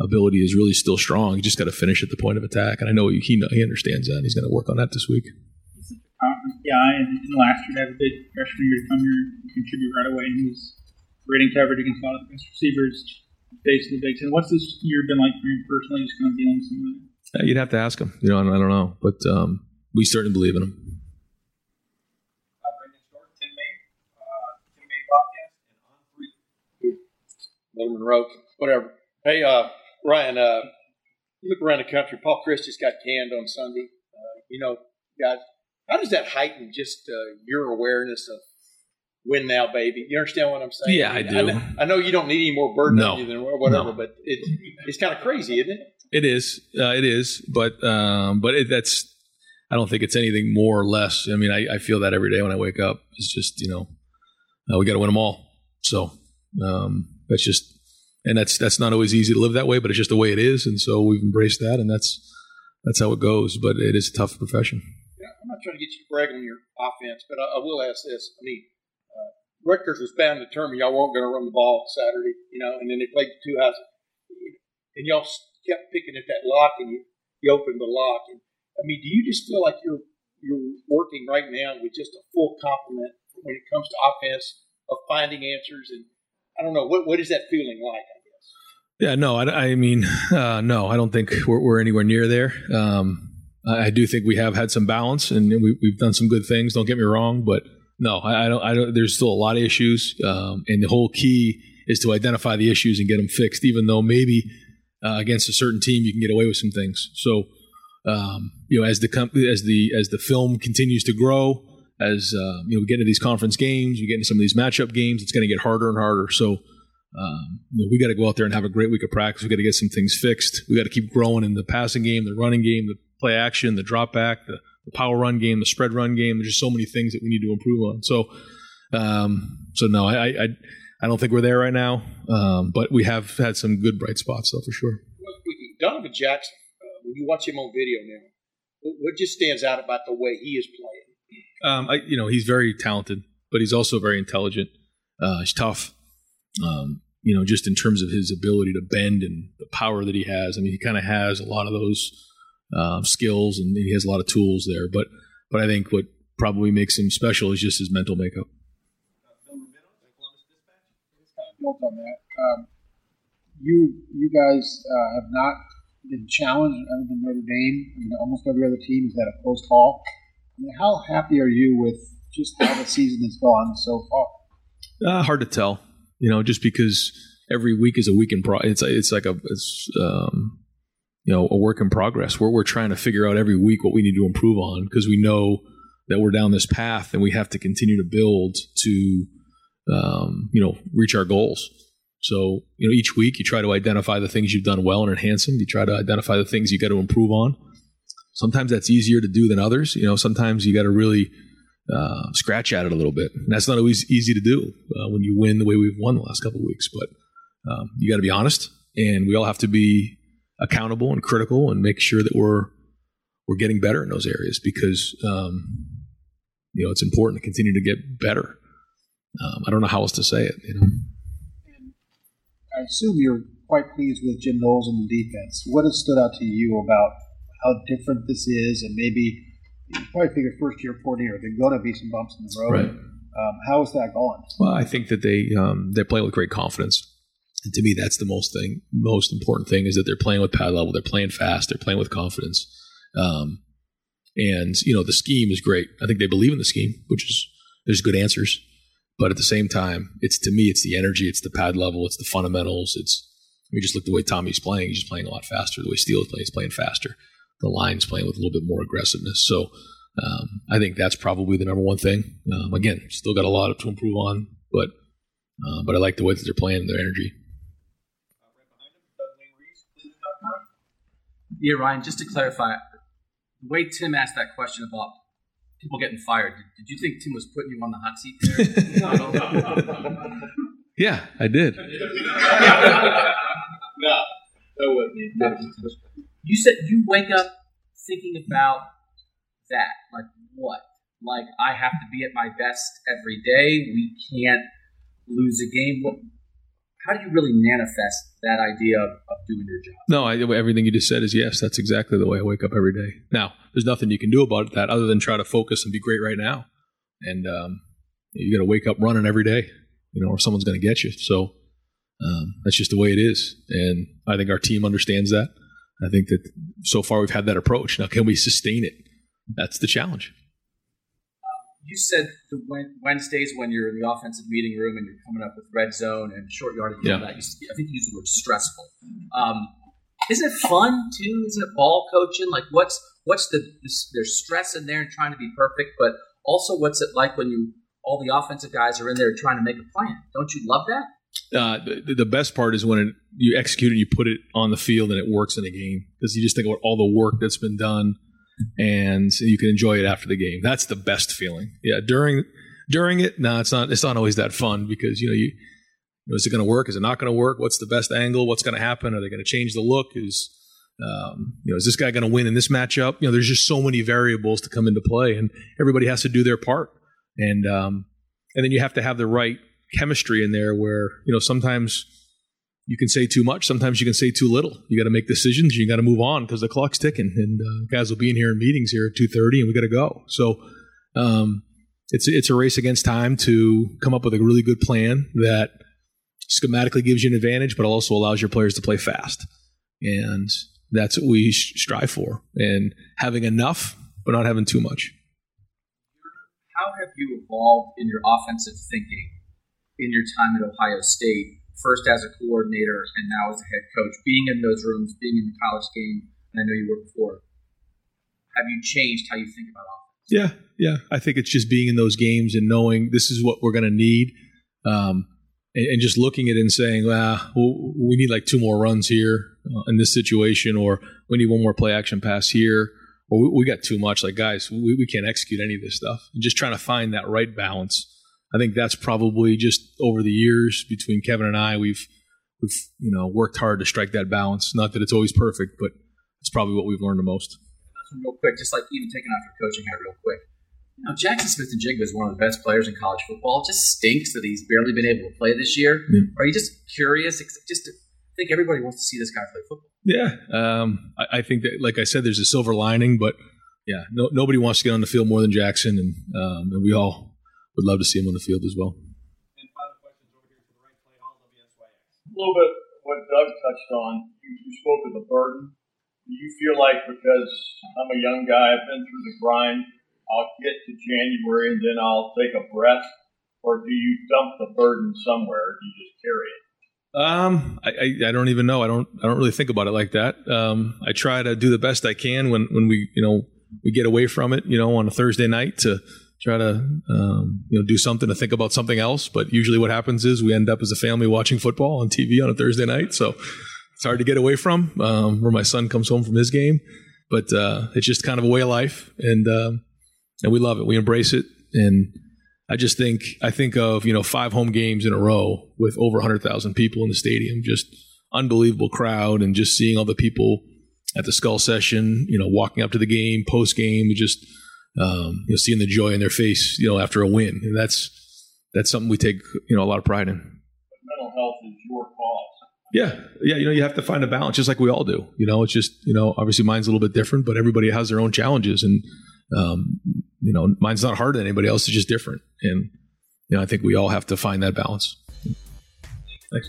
ability is really still strong. He just got to finish at the point of attack, and I know he he understands that. and He's going to work on that this week. Yeah, and last year to have a big freshman year to come here and contribute right away, and he was great in coverage against a lot of the best receivers based facing the Big Ten. What's this year been like for him personally? Just kind of dealing with some of that. Uh, you'd have to ask him. You know, I don't, I don't know, but um, we certainly believe in him. Little Monroe, whatever. Hey, uh, Ryan, uh, you look around the country. Paul Chryst's got canned on Sunday. Uh, you know, guys, how does that heighten just uh, your awareness of win now, baby? You understand what I'm saying? Yeah, I do. I know, I know you don't need any more burden no. on you than whatever, no. but it, it's kind of crazy, isn't it? It is. Uh, it is. But um, but it, that's I don't think it's anything more or less. I mean, I, I feel that every day when I wake up. It's just you know, uh, we got to win them all. So um, that's just, and that's that's not always easy to live that way, but it's just the way it is, and so we've embraced that, and that's that's how it goes. But it is a tough profession. Yeah, I'm not trying to get you to brag on your offense, but I, I will ask this. I mean, uh, Rutgers was bound to determine y'all weren't going to run the ball Saturday, you know, and then they played the two houses, and y'all kept picking at that lock, and you you opened the lock, and I mean, do you just feel like you're you're working right now with just a full complement when it comes to offense of finding answers? And I don't know what what is that feeling like? I guess. Yeah, no, I, I mean, uh, no, I don't think we're, we're anywhere near there. Um, I, I, do think we have had some balance and we, we've done some good things. Don't get me wrong, but no, I, I, don't. I don't. There's still a lot of issues, um, and the whole key is to identify the issues and get them fixed. Even though maybe uh, against a certain team you can get away with some things. So um, you know, as the as the as the film continues to grow, as uh, you know, we get into these conference games, we get into some of these matchup games, it's going to get harder and harder. So, um, you know, we got to go out there and have a great week of practice. We got to get some things fixed. We got to keep growing in the passing game, the running game, the play action, the drop back, the, the power run game, the spread run game. There's just so many things that we need to improve on. So, um, so no, I, I I don't think we're there right now, um, but we have had some good bright spots though for sure. Donovan Jackson when you watch him on video now, what just stands out about the way he is playing? Um, I, you know, he's very talented, but he's also very intelligent. Uh, he's tough. Um, you know, just in terms of his ability to bend and the power that he has. I mean, he kind of has a lot of those uh, skills, and he has a lot of tools there. But, but I think what probably makes him special is just his mental makeup. Built on that, um, you you guys uh, have not been challenged other than Notre Dame. Mean, almost every other team is at a close call. I mean, how happy are you with just how the season has gone so far? Uh, hard to tell. You know, just because every week is a week in pro. It's it's like a it's um, you know a work in progress where we're trying to figure out every week what we need to improve on because we know that we're down this path and we have to continue to build to um, you know reach our goals. So, you know, each week you try to identify the things you've done well and enhance them. You try to identify the things you got to improve on. Sometimes that's easier to do than others. You know, sometimes you got to really uh, scratch at it a little bit. And that's not always easy to do uh, when you win the way we've won the last couple of weeks. But um, you got to be honest, and we all have to be accountable and critical and make sure that we're we're getting better in those areas because um, you know it's important to continue to get better. Um, I don't know how else to say it. You know. I assume you're quite pleased with Jim Knowles and the defense. What has stood out to you about how different this is, and maybe you probably figure first year coordinator, there's going to be some bumps in the road. Right. Um, how is that going? Well, I think that they um, they're playing with great confidence. And to me, that's the most thing, most important thing is that they're playing with pad level. They're playing fast. They're playing with confidence. Um, and you know the scheme is great. I think they believe in the scheme, which is there's good answers. But at the same time, it's to me, it's the energy, it's the pad level, it's the fundamentals. It's we just look the way Tommy's playing. He's just playing a lot faster. The way Steele is playing, he's playing faster. The line's playing with a little bit more aggressiveness. So um, I think that's probably the number one thing. Um, again, still got a lot to improve on, but uh, but I like the way that they're playing, their energy. Yeah, Ryan, just to clarify, the way Tim asked that question about people getting fired, did, did you think Tim was putting you on the hot seat there? Yeah, I did. no, that wasn't You said you wake up thinking about that. Like what? Like I have to be at my best every day. We can't lose a game. What, how do you really manifest that idea of, of doing your job? No, I, everything you just said is yes. That's exactly the way I wake up every day. Now, there's nothing you can do about that other than try to focus and be great right now. And um, you got to wake up running every day, you know, or someone's going to get you. So um, that's just the way it is. And I think our team understands that. I think that so far we've had that approach. Now, can we sustain it? That's the challenge. You said the Wednesdays when you're in the offensive meeting room and you're coming up with red zone and short yardage Yeah. that. You, I think you used the word stressful. Um, is it fun too? Is it ball coaching? Like what's what's the this, there's stress in there and trying to be perfect, but also what's it like when you all the offensive guys are in there trying to make a plan? Don't you love that? Uh, the, the best part is when it, you execute it, you put it on the field, and it works in a game because you just think about all the work that's been done, and you can enjoy it after the game. That's the best feeling. Yeah, during during it, no, it's not. It's not always that fun because you know you. is it going to work? Is it not going to work? What's the best angle? What's going to happen? Are they going to change the look? Is um, you know, is this guy going to win in this matchup? You know, there's just so many variables to come into play, and everybody has to do their part. And um, and then you have to have the right chemistry in there, where you know sometimes you can say too much, sometimes you can say too little. You got to make decisions. You got to move on because the clock's ticking, and uh, guys will be in here in meetings here at two thirty, and we got to go. So um, it's it's a race against time to come up with a really good plan that schematically gives you an advantage, but also allows your players to play fast. And that's what we sh- strive for. And having enough, but not having too much. How have you evolved in your offensive thinking in your time at Ohio State? First as a coordinator and now as a head coach, being in those rooms, being in the college game, and I know you were before. Have you changed how you think about offense? Yeah, yeah. I think it's just being in those games and knowing this is what we're going to need, um, and, and just looking at it and saying, "Well, we need like two more runs here uh, in this situation, or we need one more play action pass here, or we, we got too much. Like guys, we, we can't execute any of this stuff." And just trying to find that right balance. I think that's probably just over the years between Kevin and I, we've we've you know worked hard to strike that balance. Not that it's always perfect, but it's probably what we've learned the most. Real quick, just like even taking off your coaching hat real quick. You know, Jackson Smith-Njigba is one of the best players in college football. It just stinks that he's barely been able to play this year. Are you just curious? Just to, I think everybody wants to see this guy play football. Yeah, um, I, I think that, like I said, there's a silver lining, but yeah, no, nobody wants to get on the field more than Jackson, and, um, and we all would love to see him on the field as well. A little bit what Doug touched on. You, you spoke of the burden. Do you feel like because I'm a young guy, I've been through the grind, I'll get to January and then I'll take a breath, or do you dump the burden somewhere? Or do you just carry it? Um, I, I, I don't even know. I don't I don't really think about it like that. Um, I try to do the best I can when when we you know we get away from it, you know, on a Thursday night to try to um, you know do something to think about something else. But usually, what happens is we end up as a family watching football on TV on a Thursday night. So it's hard to get away from. Um, where my son comes home from his game, but uh, it's just kind of a way of life, and um, and we love it. We embrace it, and I just think I think of you know five home games in a row with over hundred thousand people in the stadium, just unbelievable crowd, and just seeing all the people at the skull session, you know, walking up to the game, post game, just um, you know, seeing the joy in their face, you know, after a win, and that's that's something we take you know a lot of pride in. Mental health is your cause. Yeah, yeah, you know, you have to find a balance, just like we all do. You know, it's just you know, obviously mine's a little bit different, but everybody has their own challenges, and um, you know, mine's not harder than anybody else; it's just different. And you know, I think we all have to find that balance. Thanks.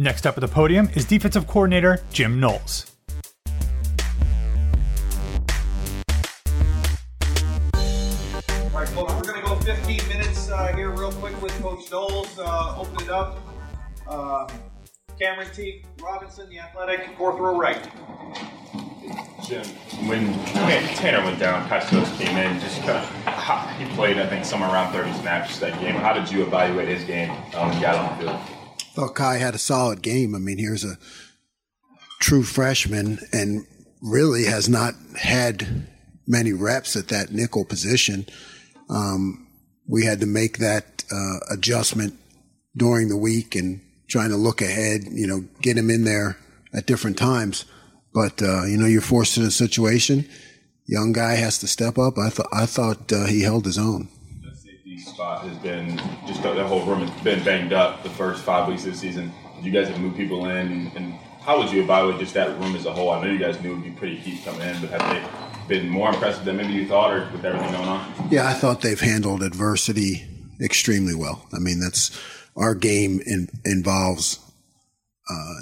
Next up at the podium is defensive coordinator Jim Knowles. All right, folks, we're going to go 15 minutes uh, here real quick with Coach Knowles. Uh, open it up. Uh, Cameron T. Robinson, the athletic, fourth row right. Jim, when Tanner went down, Kye Stokes came in. Just kind of, he played, I think, somewhere around 30 snaps that game. How did you evaluate his game um, when he got on the field? Thought Kye had a solid game. I mean, here's a true freshman and really has not had many reps at that nickel position. Um, we had to make that uh, adjustment during the week and trying to look ahead, you know, get him in there at different times. But, uh, you know, you're forced in a situation. Young guy has to step up. I thought, I thought uh, he held his own spot has been just the, whole room has been banged up the first five weeks of the season. You guys have moved people in, and, and how would you evaluate just that room as a whole? I know you guys knew it would be pretty deep coming in, but have they been more impressive than maybe you thought, or with everything going on? Yeah, I thought they've handled adversity extremely well. I mean, that's our game in, involves uh,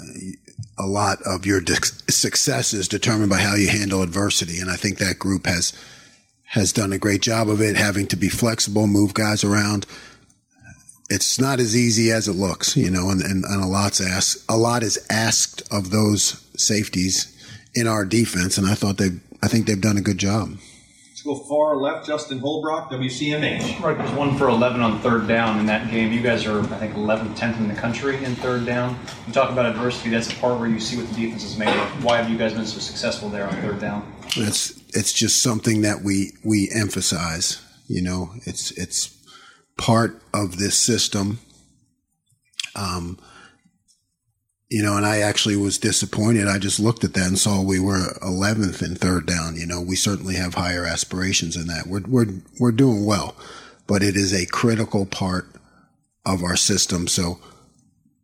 a lot of your success is determined by how you handle adversity, and I think that group has has done a great job of it, having to be flexible, move guys around. It's not as easy as it looks, you know, and, and, and a lot's asked, a lot is asked of those safeties in our defense, and I thought they, I think they've done a good job. Let's go far left, Justin Holbrook, WCMH. Right, was one for 11 on third down in that game. You guys are, I think, 11th, 10th in the country in third down. You talk about adversity. That's a part where you see what the defense is made of. Why have you guys been so successful there on third down? It's it's just something that we we emphasize. You know, it's it's part of this system. Um, you know, and I actually was disappointed. I just looked at that and saw we were 11th in third down. You know, we certainly have higher aspirations in that. We're we're we're doing well, but it is a critical part of our system. So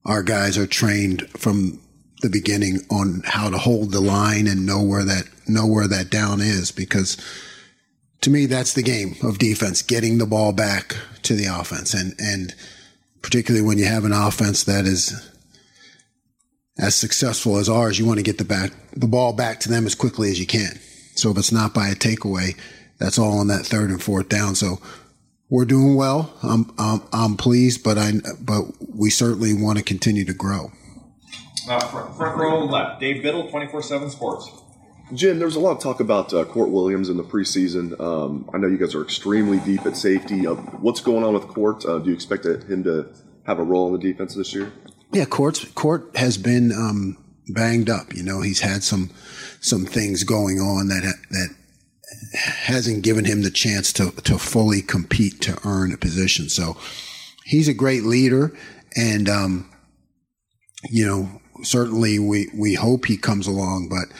our guys are trained from the beginning on how to hold the line and know where that know where that down is because to me that's the game of defense getting the ball back to the offense. And and particularly when you have an offense that is as successful as ours you want to get the back the ball back to them as quickly as you can. So if it's not by a takeaway that's all on that third and fourth down. So we're doing well. I'm I'm, I'm pleased but I but we certainly want to continue to grow. Uh, front, front row left, Dave Biddle, 24 7 Sports. Jim, there was a lot of talk about uh, Kourt Williams in the preseason. Um, I know you guys are extremely deep at safety. Uh, what's going on with Kourt? Uh, do you expect him to have a role in the defense this year? Yeah, Kourt Kourt has been um, banged up. You know, he's had some some things going on that that hasn't given him the chance to to fully compete to earn a position. So he's a great leader, and um, you know certainly we, we hope he comes along, but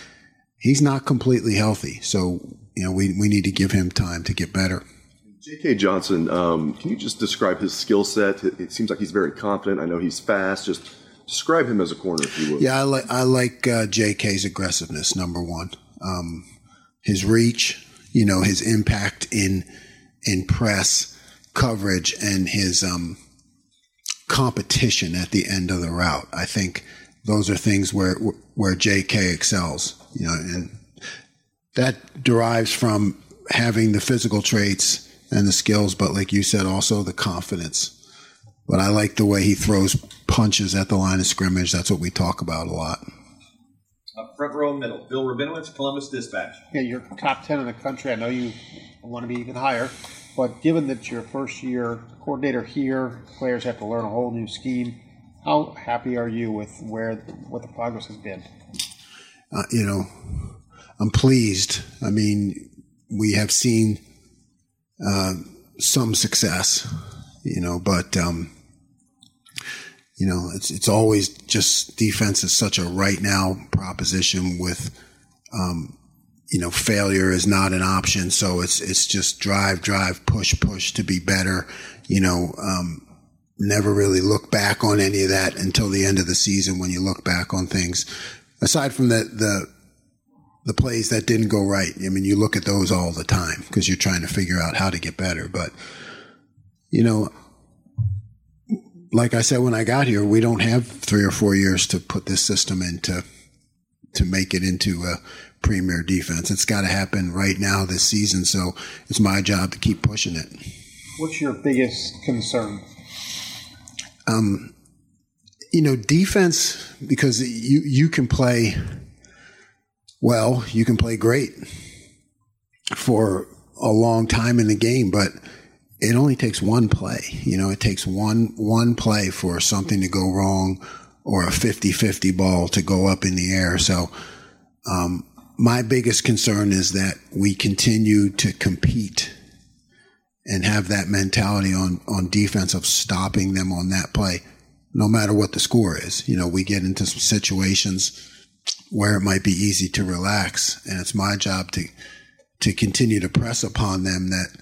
he's not completely healthy. So, you know, we, we need to give him time to get better. J.K. Johnson, um, can you just describe his skill set? It seems like he's very confident. I know he's fast. Just describe him as a corner, if you would. Yeah, I like I like uh, J.K.'s aggressiveness. Number one, um, his reach, you know, his impact in in press coverage, and his um, competition at the end of the route. I think those are things where where J.K. excels. You know, and that derives from having the physical traits and the skills, but like you said, also the confidence. But I like the way he throws punches at the line of scrimmage. That's what we talk about a lot. Uh, front row middle. Bill Rabinowitz, Columbus Dispatch. Yeah, you're top 10 in the country. I know you want to be even higher, but given that your first year coordinator here, players have to learn a whole new scheme. How happy are you with where what the progress has been? Uh, you know, I'm pleased. I mean, we have seen uh, some success, you know, but um, you know, it's it's always just defense is such a right now proposition with, um, you know, failure is not an option. So it's it's just drive, drive, push, push to be better. You know, um, never really look back on any of that until the end of the season when you look back on things. Aside from the the the plays that didn't go right. I mean, you look at those all the time because you're trying to figure out how to get better. But, you know, like I said when I got here, we don't have three or four years to put this system into to make it into a premier defense. It's got to happen right now this season. So it's my job to keep pushing it. What's your biggest concern? Um, you know, defense because you you can play well, you can play great for a long time in the game, but it only takes one play. You know, it takes one one play for something to go wrong or a 50-50 ball to go up in the air. So um, my biggest concern is that we continue to compete and have that mentality on on defense of stopping them on that play, no matter what the score is. You know, we get into some situations where it might be easy to relax. And it's my job to, to continue to press upon them that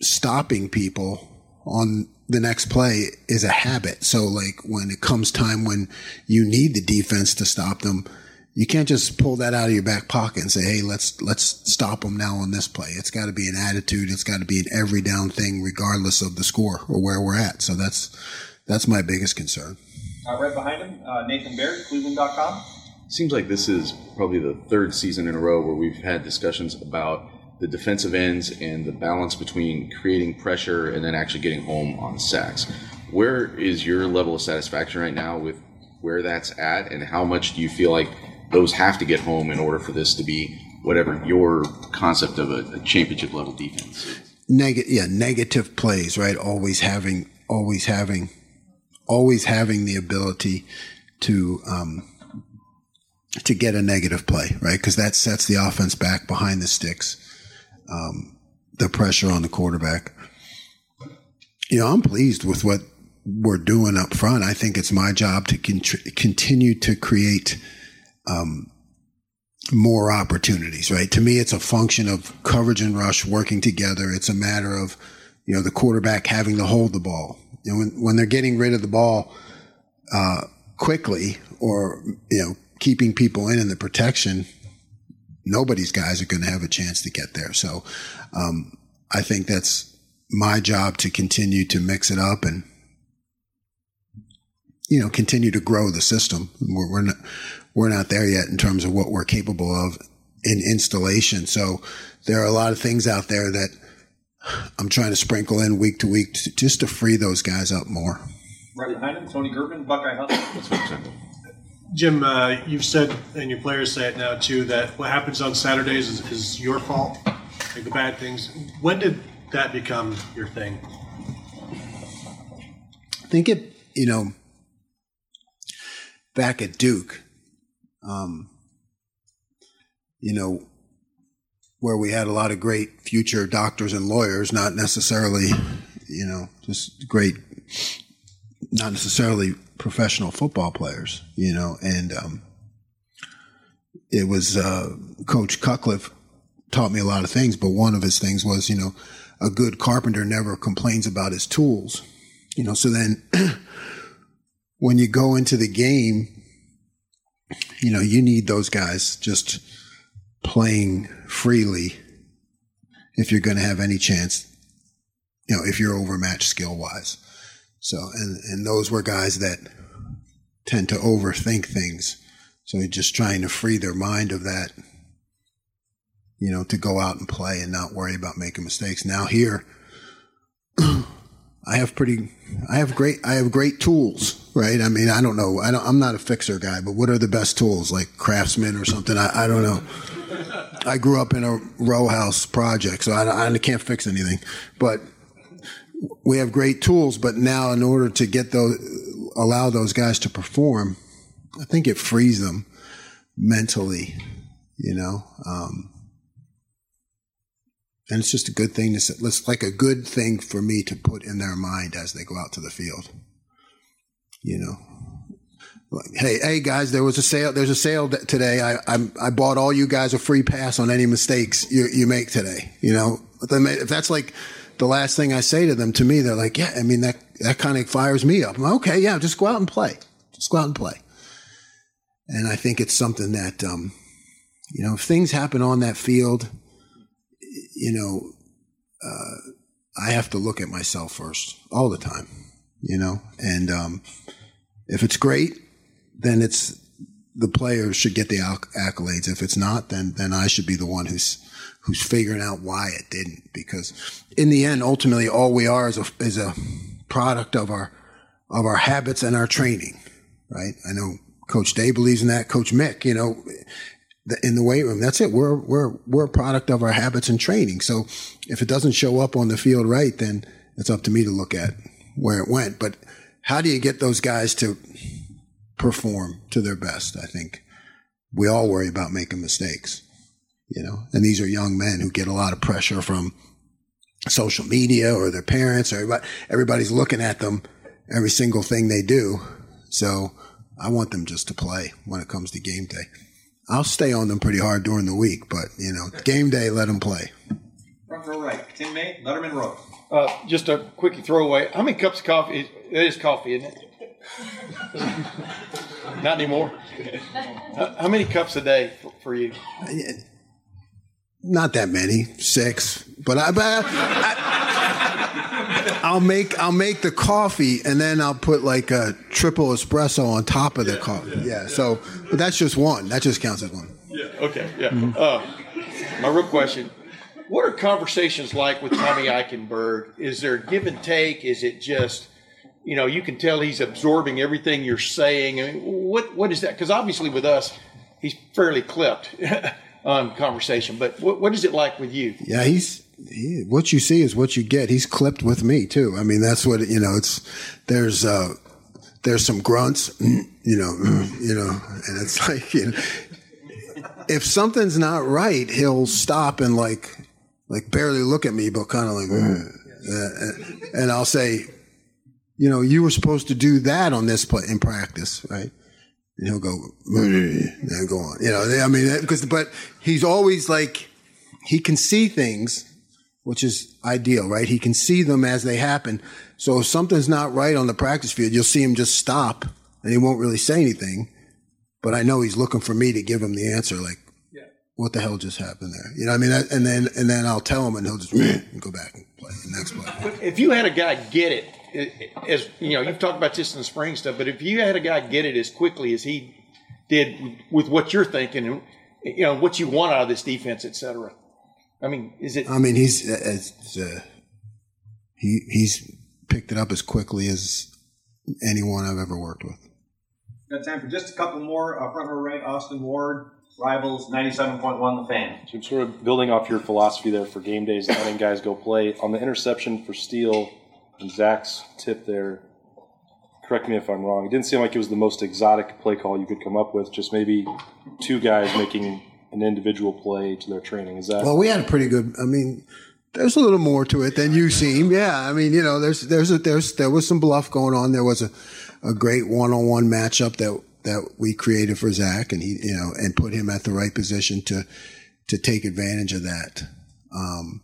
stopping people on the next play is a habit. So like when it comes time when you need the defense to stop them, you can't just pull that out of your back pocket and say, "Hey, let's let's stop them now on this play." It's got to be an attitude. It's got to be an every down thing, regardless of the score or where we're at. So that's that's my biggest concern. Uh, right behind him, uh, Nathan Baird, Cleveland.com seems like this is probably the third season in a row where we've had discussions about the defensive ends and the balance between creating pressure and then actually getting home on sacks. Where is your level of satisfaction right now with where that's at, and how much do you feel like those have to get home in order for this to be whatever your concept of a, a championship level defense? Negative, yeah, negative plays, right? Always having, always having, always having the ability to um, to get a negative play, right? Because that sets the offense back behind the sticks, um, the pressure on the quarterback. You know, I'm pleased with what we're doing up front. I think it's my job to con- continue to create um, more opportunities, right? To me, it's a function of coverage and rush working together. It's a matter of, you know, the quarterback having to hold the ball. You know, when, when they're getting rid of the ball uh, quickly or, you know, keeping people in and the protection, nobody's guys are going to have a chance to get there. So um, I think that's my job to continue to mix it up and you know continue to grow the system. We're, we're not we're not there yet in terms of what we're capable of in installation. So there are a lot of things out there that I'm trying to sprinkle in week to week to, just to free those guys up more. Right behind him, Tony Gerdeman, Buckeye Hustle. Jim, uh, you've said, and your players say it now too, that what happens on Saturdays is, is your fault, like the bad things. When did that become your thing? I think it, you know, back at Duke, um, you know, where we had a lot of great future doctors and lawyers, not necessarily, you know, just great, not necessarily professional football players, you know, and um, it was uh, Coach Cutcliffe taught me a lot of things, but one of his things was, you know, a good carpenter never complains about his tools, you know. So then, when you go into the game, you know, you need those guys just playing freely if you're going to have any chance, you know, if you're overmatched skill wise. So, and, and those were guys that tend to overthink things. So you're just trying to free their mind of that, you know, to go out and play and not worry about making mistakes. Now here, I have pretty, I have great, I have great tools, right? I mean, I don't know, I don't, I'm not a fixer guy, but what are the best tools, like Craftsman or something? I, I don't know. I grew up in a row house project, so I, I can't fix anything, but we have great tools. But now, in order to get those, allow those guys to perform, I think it frees them mentally, you know. Um, and it's just a good thing to say. It's like a good thing for me to put in their mind as they go out to the field. You know, hey, hey guys, there was a sale. There's a sale today. I, I, I bought all you guys a free pass on any mistakes you, you make today. You know, if that's like the last thing I say to them, to me, they're like, yeah, I mean, that, that kind of fires me up. I'm like, okay, yeah, just go out and play. Just go out and play. And I think it's something that, um, you know, if things happen on that field, you know, uh, I have to look at myself first all the time, you know, and um, if it's great, then it's the players should get the accolades. If it's not, then then I should be the one who's who's figuring out why it didn't. Because in the end, ultimately, all we are is a is a product of our of our habits and our training, right? I know Coach Day believes in that. Coach Mick, you know, in the weight room. That's it. We're we're we're a product of our habits and training. So if it doesn't show up on the field right, then it's up to me to look at where it went. But how do you get those guys to perform to their best? I think we all worry about making mistakes, you know. And these are young men who get a lot of pressure from social media or their parents or everybody, everybody's looking at them every single thing they do. So I want them just to play when it comes to game day. I'll stay on them pretty hard during the week, but you know, game day, let them play. Front row right, Tim May, Letterman Row. Uh, just a quick throwaway. How many cups of coffee? It is coffee, isn't it? Not anymore. How many cups a day for, for you? Not that many, six. But I, but I, I'll make I'll make the coffee and then I'll put like a triple espresso on top of the coffee. Yeah, yeah, So, but that's just one. That just counts as one. Yeah. Okay. Yeah. Mm-hmm. Uh, my real question: What are conversations like with Tommy Eichenberg? Is there give and take? Is it just you know, you can tell he's absorbing everything you're saying. I mean, what what is that? Because obviously with us, he's fairly clipped on conversation. But what, what is it like with you? Yeah, he's he, what you see is what you get. He's clipped with me too. I mean, that's what you know. It's there's uh, there's some grunts, you know, you know, and it's like you know, if something's not right, he'll stop and like like barely look at me, but kind of like, uh, and I'll say, you know, you were supposed to do that on this play in practice, right? And he'll go, and go on. You know, I mean, because, but he's always like, he can see things, which is ideal, right? He can see them as they happen. So if something's not right on the practice field, you'll see him just stop and he won't really say anything. But I know he's looking for me to give him the answer, like, what the hell just happened there? You know, I mean, and then and then I'll tell him, and he'll just go back and play the next play. If you had a guy get it as you know, you've talked about this in the spring stuff, but if you had a guy get it as quickly as he did with what you're thinking, and you know what you want out of this defense, et cetera. I mean, is it? I mean, he's uh, he he's picked it up as quickly as anyone I've ever worked with. Got time for just a couple more. Uh, front row right, Austin Ward, Rivals 97.1 The Fan. So, sort of building off your philosophy there for game days, letting guys go play on the interception for Steele and Zach's tip there, correct me if I'm wrong, it didn't seem like it was the most exotic play call you could come up with, just maybe two guys making an individual play to their training. Is that Well, we had a pretty good I mean there's a little more to it than you seem. Yeah, I mean, you know, there's there's a, there's there was some bluff going on. There was a, a great one-on-one matchup that that we created for Zach, and he, you know, and put him at the right position to to take advantage of that. Um,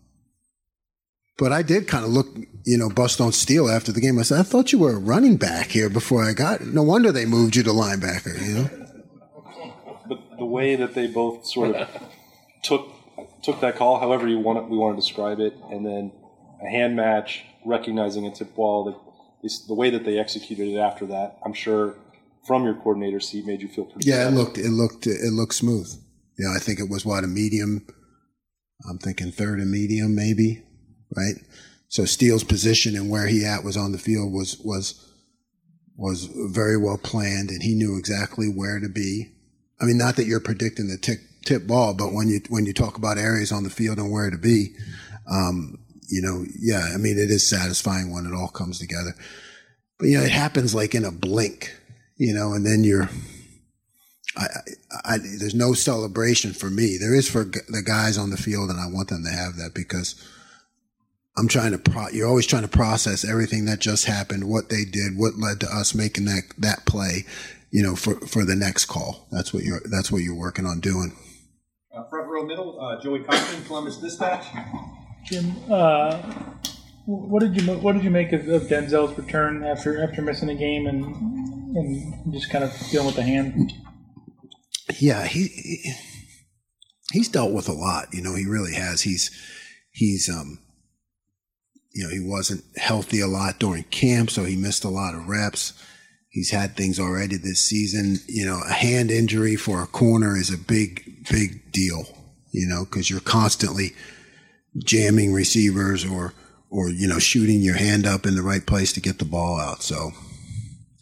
but I did kind of look, you know, bust on Steele after the game. I said, I thought you were a running back here before I got. No wonder they moved you to linebacker. You know. But the way that they both sort of took took that call, however you want it, we want to describe it, and then a hand match, recognizing a tip ball. The, the way that they executed it after that, I'm sure from your coordinator seat made you feel pretty. Yeah, it good. looked it looked it looked smooth. You know, I think it was what a medium. I'm thinking third and medium, maybe, right? So Steele's position and where he at was on the field was was was very well planned, and he knew exactly where to be. I mean, not that you're predicting the tip, tip ball, but when you when you talk about areas on the field and where to be, um, you know, yeah, I mean, it is satisfying when it all comes together. But you know, it happens like in a blink, you know, and then you're. I, I, I, there's no celebration for me. There is for the guys on the field, and I want them to have that because I'm trying to. Pro- you're always trying to process everything that just happened, what they did, what led to us making that that play, you know, for for the next call. That's what you're. That's what you're working on doing. Uh, front row middle, uh, Joey Kaufman, Columbus Dispatch. Jim, uh, what did you what did you make of, of Denzel's return after after missing a game and and just kind of dealing with the hand? Yeah, he, he he's dealt with a lot. You know, he really has. He's he's um you know he wasn't healthy a lot during camp, so he missed a lot of reps. He's had things already this season. You know, a hand injury for a corner is a big big deal. You know, because you're constantly jamming receivers or or you know shooting your hand up in the right place to get the ball out. So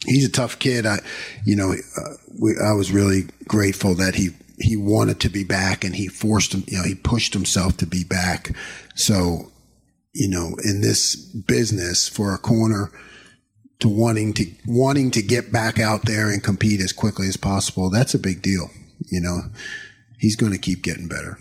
he's a tough kid. I, you know, uh, we, I was really grateful that he he wanted to be back and he forced him. You know, he pushed himself to be back. So, you know, in this business for a corner to wanting to wanting to get back out there and compete as quickly as possible, that's a big deal. You know, he's going to keep getting better.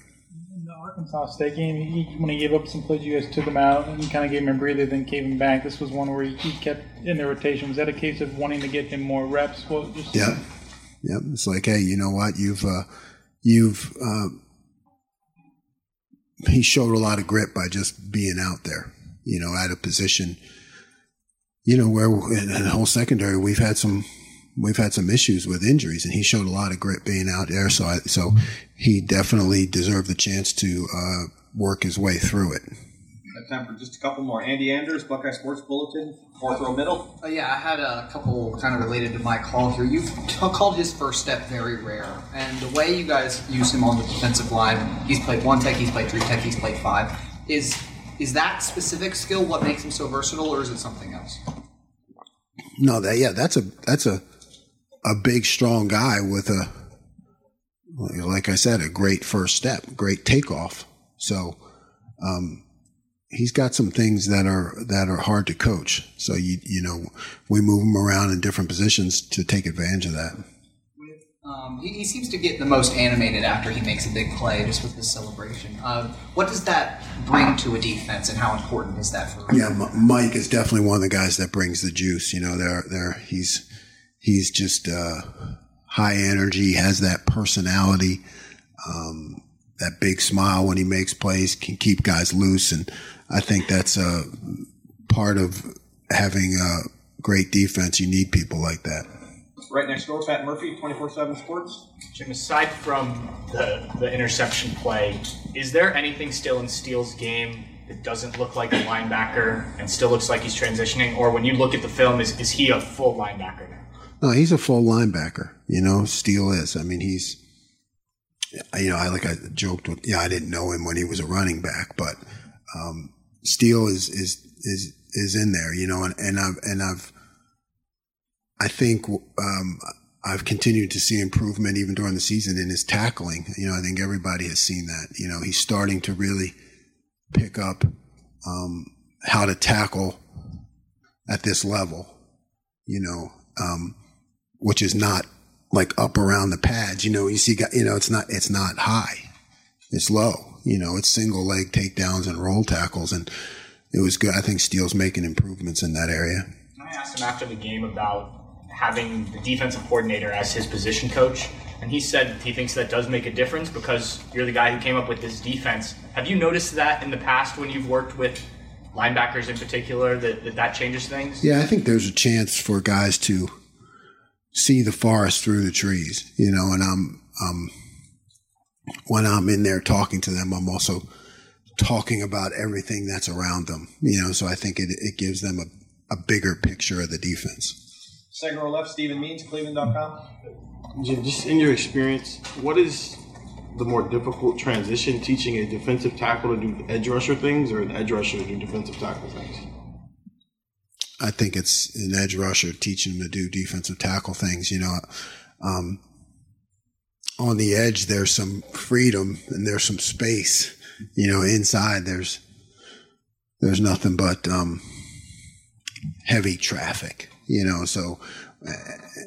In the Arkansas State game, he, when he gave up some plays, you guys took him out and kind of gave him a breather, then gave him back. This was one where he, he kept in the rotation. Was that a case of wanting to get him more reps? Well, just Yeah. Yep. It's like, hey, you know what? You've, uh, you've, uh, he showed a lot of grit by just being out there, you know, at a position, you know, where in the whole secondary, we've had some, we've had some issues with injuries and he showed a lot of grit being out there. So I, so he definitely deserved the chance to, uh, work his way through it. Got time for just a couple more. Andy Anders, Buckeye Sports Bulletin, fourth row middle. Uh, yeah, I had a couple kind of related to my call here. You've t- called his first step very rare, and the way you guys use him on the defensive line, he's played one tech, he's played three tech, he's played five. Is is that specific skill what makes him so versatile, or is it something else? No, that yeah, that's a that's a a big, strong guy with a like I said, a great first step, great takeoff. So um, he's got some things that are that are hard to coach. So you you know we move him around in different positions to take advantage of that. Um, he, he seems to get the most animated after he makes a big play, just with his celebration. Uh, what does that bring to a defense, and how important is that for? Yeah, M- Mike is definitely one of the guys that brings the juice. You know, there there he's he's just uh, high energy, has that personality, um, that big smile when he makes plays, can keep guys loose, and I think that's a part of having a great defense. You need people like that. Right next door, Pat Murphy, 24 7 Sports. Jim, aside from the, the interception play, is there anything still in Steele's game that doesn't look like a linebacker and still looks like he's transitioning? Or when you look at the film, is, is he a full linebacker now? No, he's a full linebacker. You know, Steele is. I mean, he's. You know, I like I joked with. Yeah, I didn't know him when he was a running back, but um, Steele is is is is in there. You know, and, and I've and I've. I think um, I've continued to see improvement even during the season in his tackling. You know, I think everybody has seen that. You know, he's starting to really pick up um, how to tackle at this level. You know, um, which is not like up around the pads. You know, you see, you know, it's not it's not high, it's low. You know, it's single leg takedowns and roll tackles, and it was good. I think Steele's making improvements in that area. I asked him after the game about having the defensive coordinator as his position coach, and he said he thinks that does make a difference because you're the guy who came up with this defense. Have you noticed that in the past when you've worked with linebackers in particular that that, that changes things? Yeah, I think there's a chance for guys to see the forest through the trees, you know, and I'm, um, when I'm in there talking to them, I'm also talking about everything that's around them. You know, so I think it, it gives them a, a bigger picture of the defense. Second row left, Stephen Means, Cleveland.com. Jim, just in your experience, what is the more difficult transition teaching a defensive tackle to do edge rusher things or an edge rusher to do defensive tackle things? I think it's an edge rusher teaching them to do defensive tackle things. You know, um, on the edge there's some freedom and there's some space. You know, inside there's there's nothing but um, heavy traffic. You know, so uh,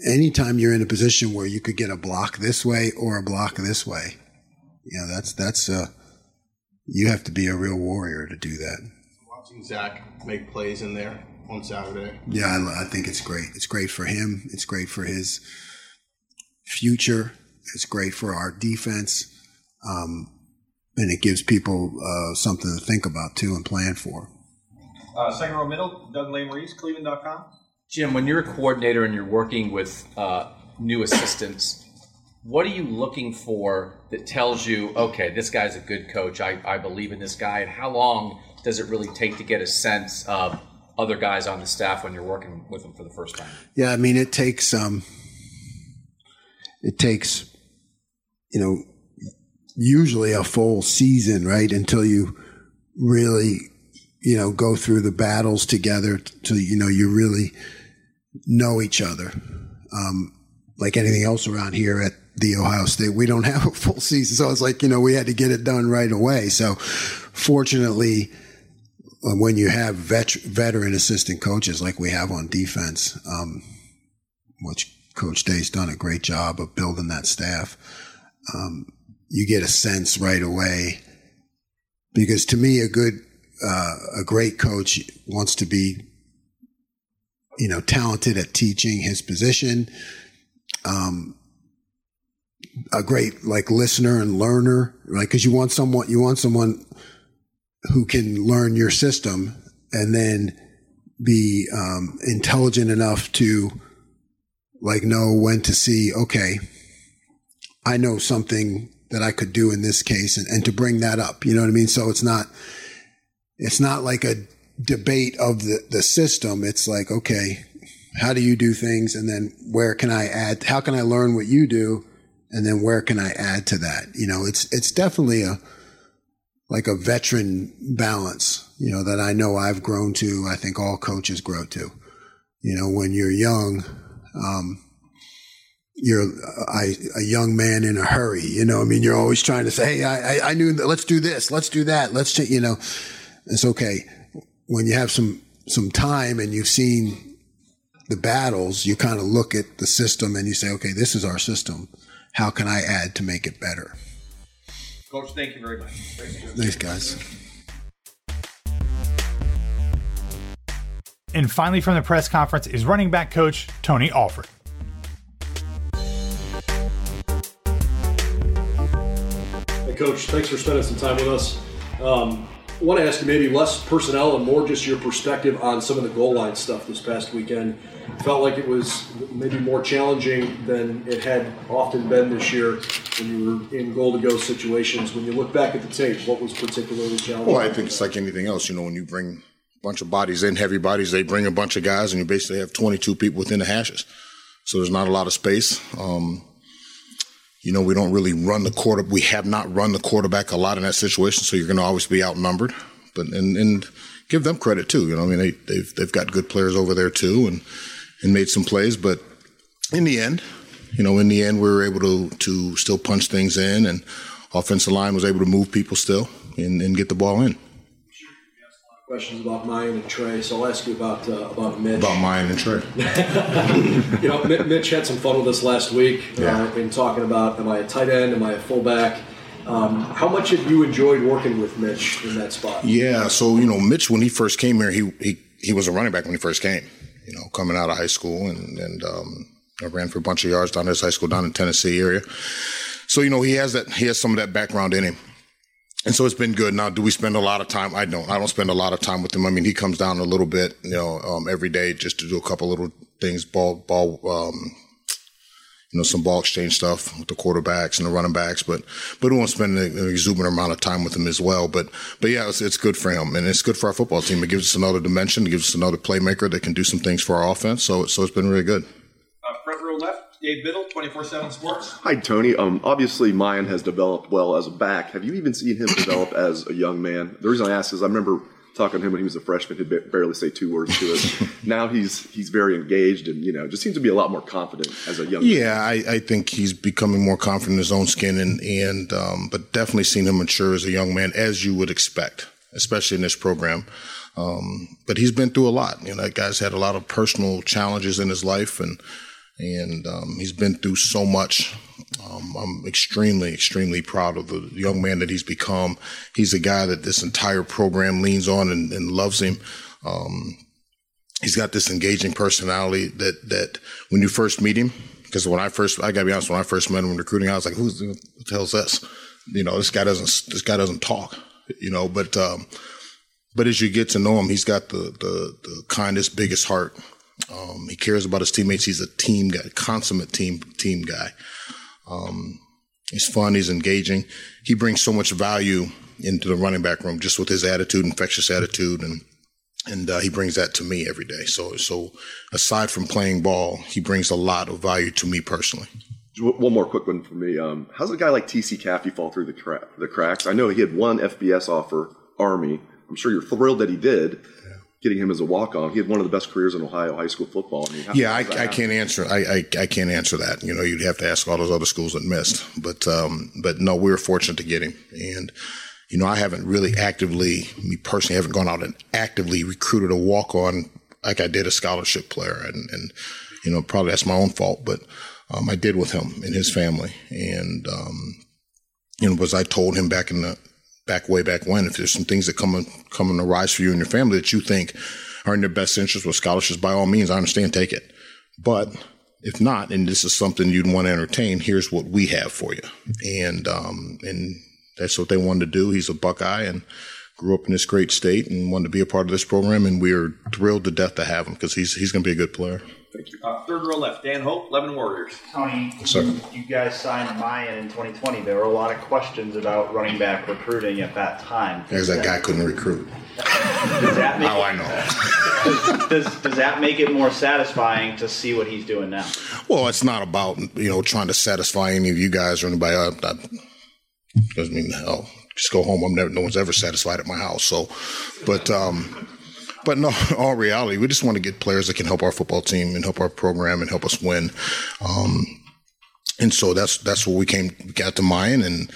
anytime you're in a position where you could get a block this way or a block this way, you know, that's that's uh, you have to be a real warrior to do that. Watching Zach make plays in there on Saturday. Yeah, I, I think it's great. It's great for him. It's great for his future. It's great for our defense. Um, and it gives people uh, something to think about too and plan for. Uh, second row middle, Doug Lesmerises, Cleveland.com. Jim, when you're a coordinator and you're working with uh, new assistants, what are you looking for that tells you, okay, this guy's a good coach. I, I believe in this guy. And how long does it really take to get a sense of other guys on the staff when you're working with them for the first time? Yeah, I mean, it takes um, it takes you know usually a full season, right, until you really you know go through the battles together to you know you really know each other. Um, like anything else around here at the Ohio State, we don't have a full season, so it's like you know we had to get it done right away. So fortunately uh, when you have vet- veteran assistant coaches like we have on defense, um, which Coach Day's done a great job of building that staff, um, you get a sense right away. Because to me, a good, uh, a great coach wants to be, you know, talented at teaching his position. Um, a great like listener and learner, right? Because you want someone, you want someone who can learn your system and then be um, intelligent enough to like know when to see okay i know something that i could do in this case and, and to bring that up you know what i mean? So it's not it's not like a debate of the, the system. It's like okay how do you do things? And then where can i add how can i learn what you do? And then where can i add to that? You know it's it's definitely a like a veteran balance, you know, that I know I've grown to. I think all coaches grow to. You know, when you're young, um, you're a young man in a hurry. You know, I mean, you're always trying to say, "Hey, I, I knew. That. Let's do this. Let's do that. Let's, you know." It's okay when you have some some time and you've seen the battles. You kind of look at the system and you say, "Okay, this is our system. How can I add to make it better?" Coach, thank you very much. Thanks, guys. And finally, from the press conference, is running back coach Tony Alford. Coach, thanks for spending some time with us. Um, I want to ask you maybe less personnel and more just your perspective on some of the goal line stuff this past weekend. Felt like it was maybe more challenging than it had often been this year when you were in goal to go situations. When you look back at the tape, what was particularly challenging? Well, I think it's like anything else. You know, when you bring a bunch of bodies in, heavy bodies, they bring a bunch of guys, and you basically have 22 people within the hashes. So there's not a lot of space. Um, you know, we don't really run the quarter. We have not run the quarterback a lot in that situation, so you're going to always be outnumbered. But and and give them credit too. You know, I mean, they, they've they've got good players over there too, and and made some plays. But in the end, you know, in the end, we were able to to still punch things in, and offensive line was able to move people still and, and get the ball in. Questions about Miyan and Trey, so I'll ask you about uh, about Mitch. About Miyan and Trey. you know, Mitch had some fun with us last week Yeah. uh, in talking about am I a tight end, am I a fullback? Um, how much have you enjoyed working with Mitch in that spot? Yeah, so you know, Mitch when he first came here, he he he was a running back when he first came. You know, coming out of high school, and and um, I ran for a bunch of yards down at his high school down in Tennessee area. So you know, he has that he has some of that background in him. And so it's been good. Now, do we spend a lot of time? I don't. I don't spend a lot of time with him. I mean, he comes down a little bit, you know, um, every day just to do a couple little things, ball, ball, um, you know, some ball exchange stuff with the quarterbacks and the running backs, but but we won't spend an exuberant amount of time with him as well. But but yeah, it's, it's good for him and it's good for our football team. It gives us another dimension. It gives us another playmaker that can do some things for our offense. So so it's been really good. Uh, front row left, Dave Biddle, 24 7 Sports. Hi, Tony. Um, obviously, Miyan has developed well as a back. Have you even seen him develop as a young man? The reason I ask is I remember talking to him when he was a freshman. He'd barely say two words to us. now he's he's very engaged and you know just seems to be a lot more confident as a young. Yeah, I, I think he's becoming more confident in his own skin, and and um, but definitely seen him mature as a young man, as you would expect, especially in this program. Um, but he's been through a lot. You know, that guy's had a lot of personal challenges in his life, and and um, he's been through so much. Um, I'm extremely, extremely proud of the young man that he's become. He's a guy that this entire program leans on and, and loves him. Um, he's got this engaging personality that that when you first meet him, because when I first, I gotta be honest, when I first met him in recruiting, I was like, "Who's what the hell's this?" You know, this guy doesn't this guy doesn't talk. You know, but um, but as you get to know him, he's got the the, the kindest, biggest heart. Um, he cares about his teammates. He's a team guy, consummate team team guy. Um, he's fun. He's engaging. He brings so much value into the running back room just with his attitude, infectious attitude, and and uh, he brings that to me every day. So so aside from playing ball, he brings a lot of value to me personally. One more quick one for me. Um, how's a guy like TC Caffey fall through the, cra- the cracks? I know he had one FBS offer, Army. I'm sure you're thrilled that he did. Getting him as a walk on, he had one of the best careers in Ohio high school football. I mean, Yeah, I, how does that I can't answer. I, I I can't answer that. You know, you'd have to ask all those other schools that missed. But um, but no, we were fortunate to get him. And you know, I haven't really actively, me personally, haven't gone out and actively recruited a walk on like I did a scholarship player. And and you know, probably that's my own fault. But um, I did with him and his family. And um, you know, was I told him back in the back way back when, if there's some things that come come on the rise for you and your family that you think are in their best interest with scholarships, by all means, I understand, take it. But if not, and this is something you'd want to entertain, here's what we have for you. And um, and that's what they wanted to do. He's a Buckeye and grew up in this great state and wanted to be a part of this program. And we're thrilled to death to have him because he's he's going to be a good player. Uh, third row left, Dan Hope, Eleven Warriors. Tony, Yes, sir. you guys signed Miyan in 2020. There were a lot of questions about running back recruiting at that time. Because that guy couldn't recruit. Does that make Now I know. does, does that make it more satisfying to see what he's doing now? Well, it's not about you know trying to satisfy any of you guys or anybody. I, I, doesn't mean hell. Just go home. I'm never. No one's ever satisfied at my house. So, but um, but no. All reality, we just want to get players that can help our football team and help our program and help us win. Um, and so that's that's what we came got to Miyan and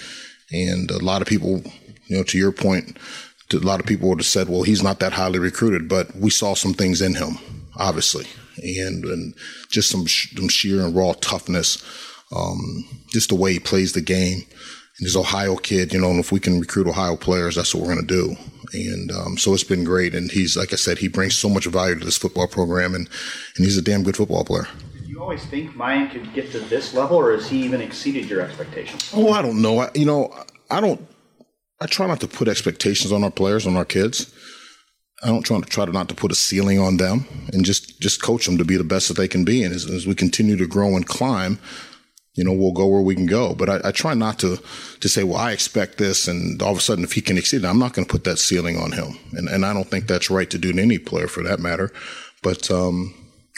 and a lot of people, you know, to your point, a lot of people would have said, well, he's not that highly recruited, but we saw some things in him, obviously, and and just some, some sheer and raw toughness, um, just the way he plays the game. And he's Ohio kid, you know, and if we can recruit Ohio players, that's what we're going to do. And um, so it's been great. And he's, like I said, he brings so much value to this football program, and, and he's a damn good football player. Did you always think Miyan could get to this level, or has he even exceeded your expectations? Oh, I don't know. I, you know, I don't. I try not to put expectations on our players, on our kids. I don't try to try to not to put a ceiling on them, and just just coach them to be the best that they can be. And as, as we continue to grow and climb, you know, we'll go where we can go. But I, I try not to to say, well, I expect this, and all of a sudden, if he can exceed it, I'm not going to put that ceiling on him. And and I don't think that's right to do to any player for that matter. But um,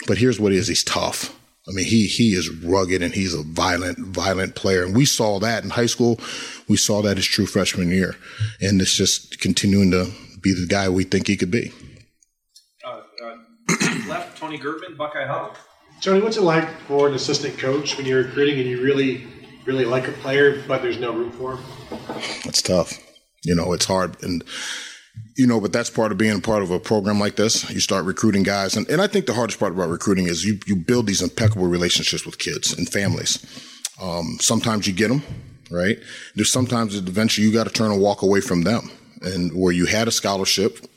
but here's what he is: he's tough. I mean, he he is rugged and he's a violent, violent player. And we saw that in high school. We saw that his true freshman year, and it's just continuing to be the guy we think he could be. Uh, uh, left, Tony Gerdeman, Buckeye Hub. Tony, what's it like for an assistant coach when you're recruiting and you really, really like a player, but there's no room for him? It's tough. You know, it's hard. And, you know, but that's part of being part of a program like this. You start recruiting guys. And, and I think the hardest part about recruiting is you, you build these impeccable relationships with kids and families. Um, sometimes you get them, right? There's sometimes eventually you got to turn and walk away from them. And where you had a scholarship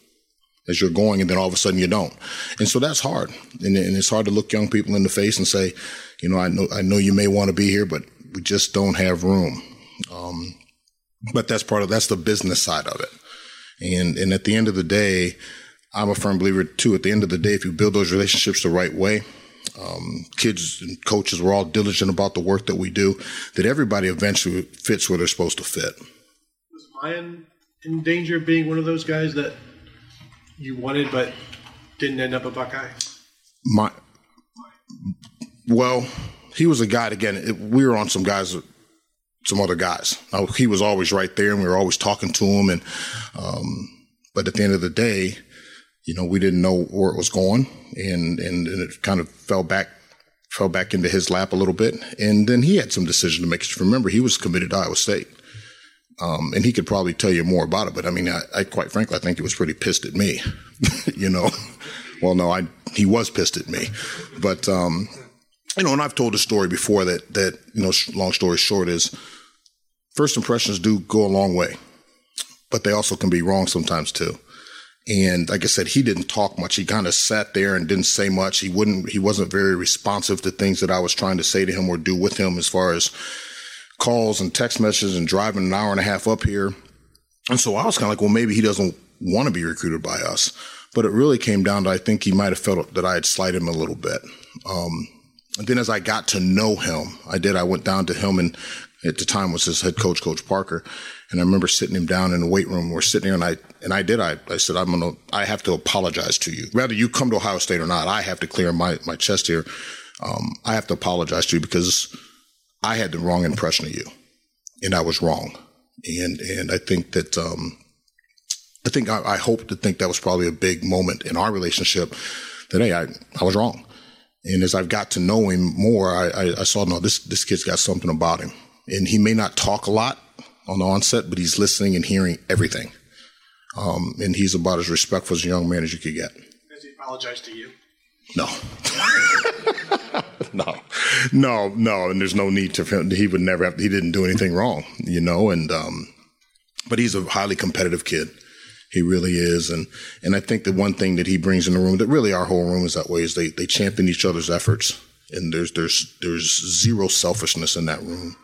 as you're going, and then all of a sudden you don't. And so that's hard. And, and it's hard to look young people in the face and say, you know, I know, I know you may want to be here, but we just don't have room. Um, but that's part of that's the business side of it. And and at the end of the day, I'm a firm believer too. At the end of the day, if you build those relationships the right way, um, kids and coaches were all diligent about the work that we do, that everybody eventually fits where they're supposed to fit. Was Miyan in danger of being one of those guys that you wanted but didn't end up a Buckeye? My, well, he was a guy. Again, it, we were on some guys, some other guys. Now, he was always right there, and we were always talking to him. And um, but at the end of the day, you know, we didn't know where it was going, and and, and it kind of fell back fell back into his lap a little bit, and then he had some decision to make. Remember, he was committed to Iowa State. Um, and he could probably tell you more about it, but I mean, I, I quite frankly, I think he was pretty pissed at me, you know. Well, no, I he was pissed at me, but um, you know, and I've told a story before that that you know, long story short is first impressions do go a long way, but they also can be wrong sometimes too. And like I said, he didn't talk much. He kind of sat there and didn't say much. He wouldn't. He wasn't very responsive to things that I was trying to say to him or do with him, as far as calls and text messages and driving an hour and a half up here. And so I was kind of like, well, maybe he doesn't want to be recruited by us. But it really came down to I think he might have felt that I had slighted him a little bit. Um, and then as I got to know him, I did. I went down to him and at the time was his head coach, Coach Parker. And I remember sitting him down in the weight room. We're sitting there, and I and I did. I, I said, I'm gonna. I have to apologize to you. Whether you come to Ohio State or not, I have to clear my my chest here. Um, I have to apologize to you because I had the wrong impression of you, and I was wrong. And and I think that um, I think I, I hope to think that was probably a big moment in our relationship. That hey, I I was wrong. And as I've got to know him more, I, I, I saw no, this this kid's got something about him, and he may not talk a lot on the onset, but he's listening and hearing everything. Um, and he's about as respectful as a young man as you could get. Has he apologized to you? No. no, no, no. And there's no need to, he would never have, he didn't do anything wrong, you know, and, um, but he's a highly competitive kid. He really is. And, and I think the one thing that he brings in the room that really our whole room is that way is they, they champion each other's efforts. And there's, there's, there's zero selfishness in that room.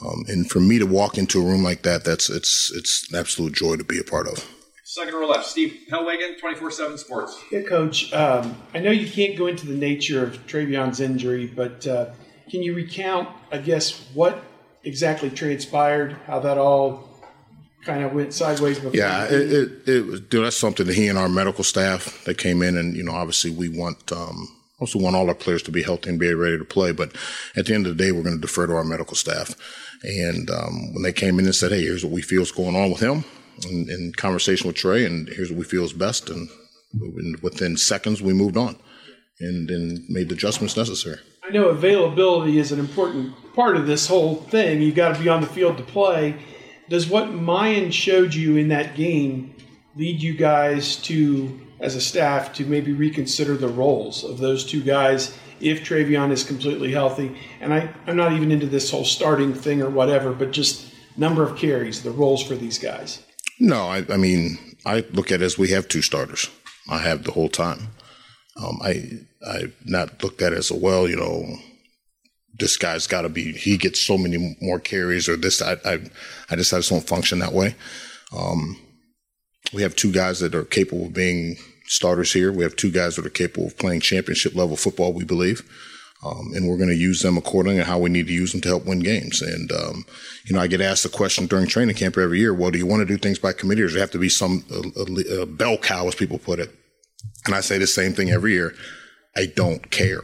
Um, and for me to walk into a room like that, that's it's it's an absolute joy to be a part of. Second row left, Steve Helwagen, 24-7 Sports. Yeah, Coach. Um, I know you can't go into the nature of TreVeyon's injury, but uh, can you recount, I guess, what exactly transpired, how that all kind of went sideways before? Yeah, it, it, it was. Dude, that's something that he and our medical staff that came in, and you know, obviously we want. Um, also want all our players to be healthy and be ready to play. But at the end of the day, we're going to defer to our medical staff. And um, when they came in and said, "Hey, here's what we feel is going on with him," in, in conversation with Trey, and here's what we feel is best, and within seconds we moved on and, then made the adjustments necessary. I know availability is an important part of this whole thing. You've got to be on the field to play. Does what Miyan showed you in that game lead you guys to as a staff to maybe reconsider the roles of those two guys if TreVeyon is completely healthy. And I, I'm not even into this whole starting thing or whatever, but just number of carries, the roles for these guys. No, I, I mean, I look at it as we have two starters. I have the whole time. Um, I I've not looked at it as a well, you know, this guy's got to be. He gets so many more carries, or this. I I, I just I just don't function that way. Um, we have two guys that are capable of being starters here. We have two guys that are capable of playing championship level football, we believe. Um, and we're going to use them accordingly and how we need to use them to help win games. And, um, you know, I get asked the question during training camp every year, well, do you want to do things by committee or does it have to be some a, a bell cow, as people put it? And I say the same thing every year. I don't care.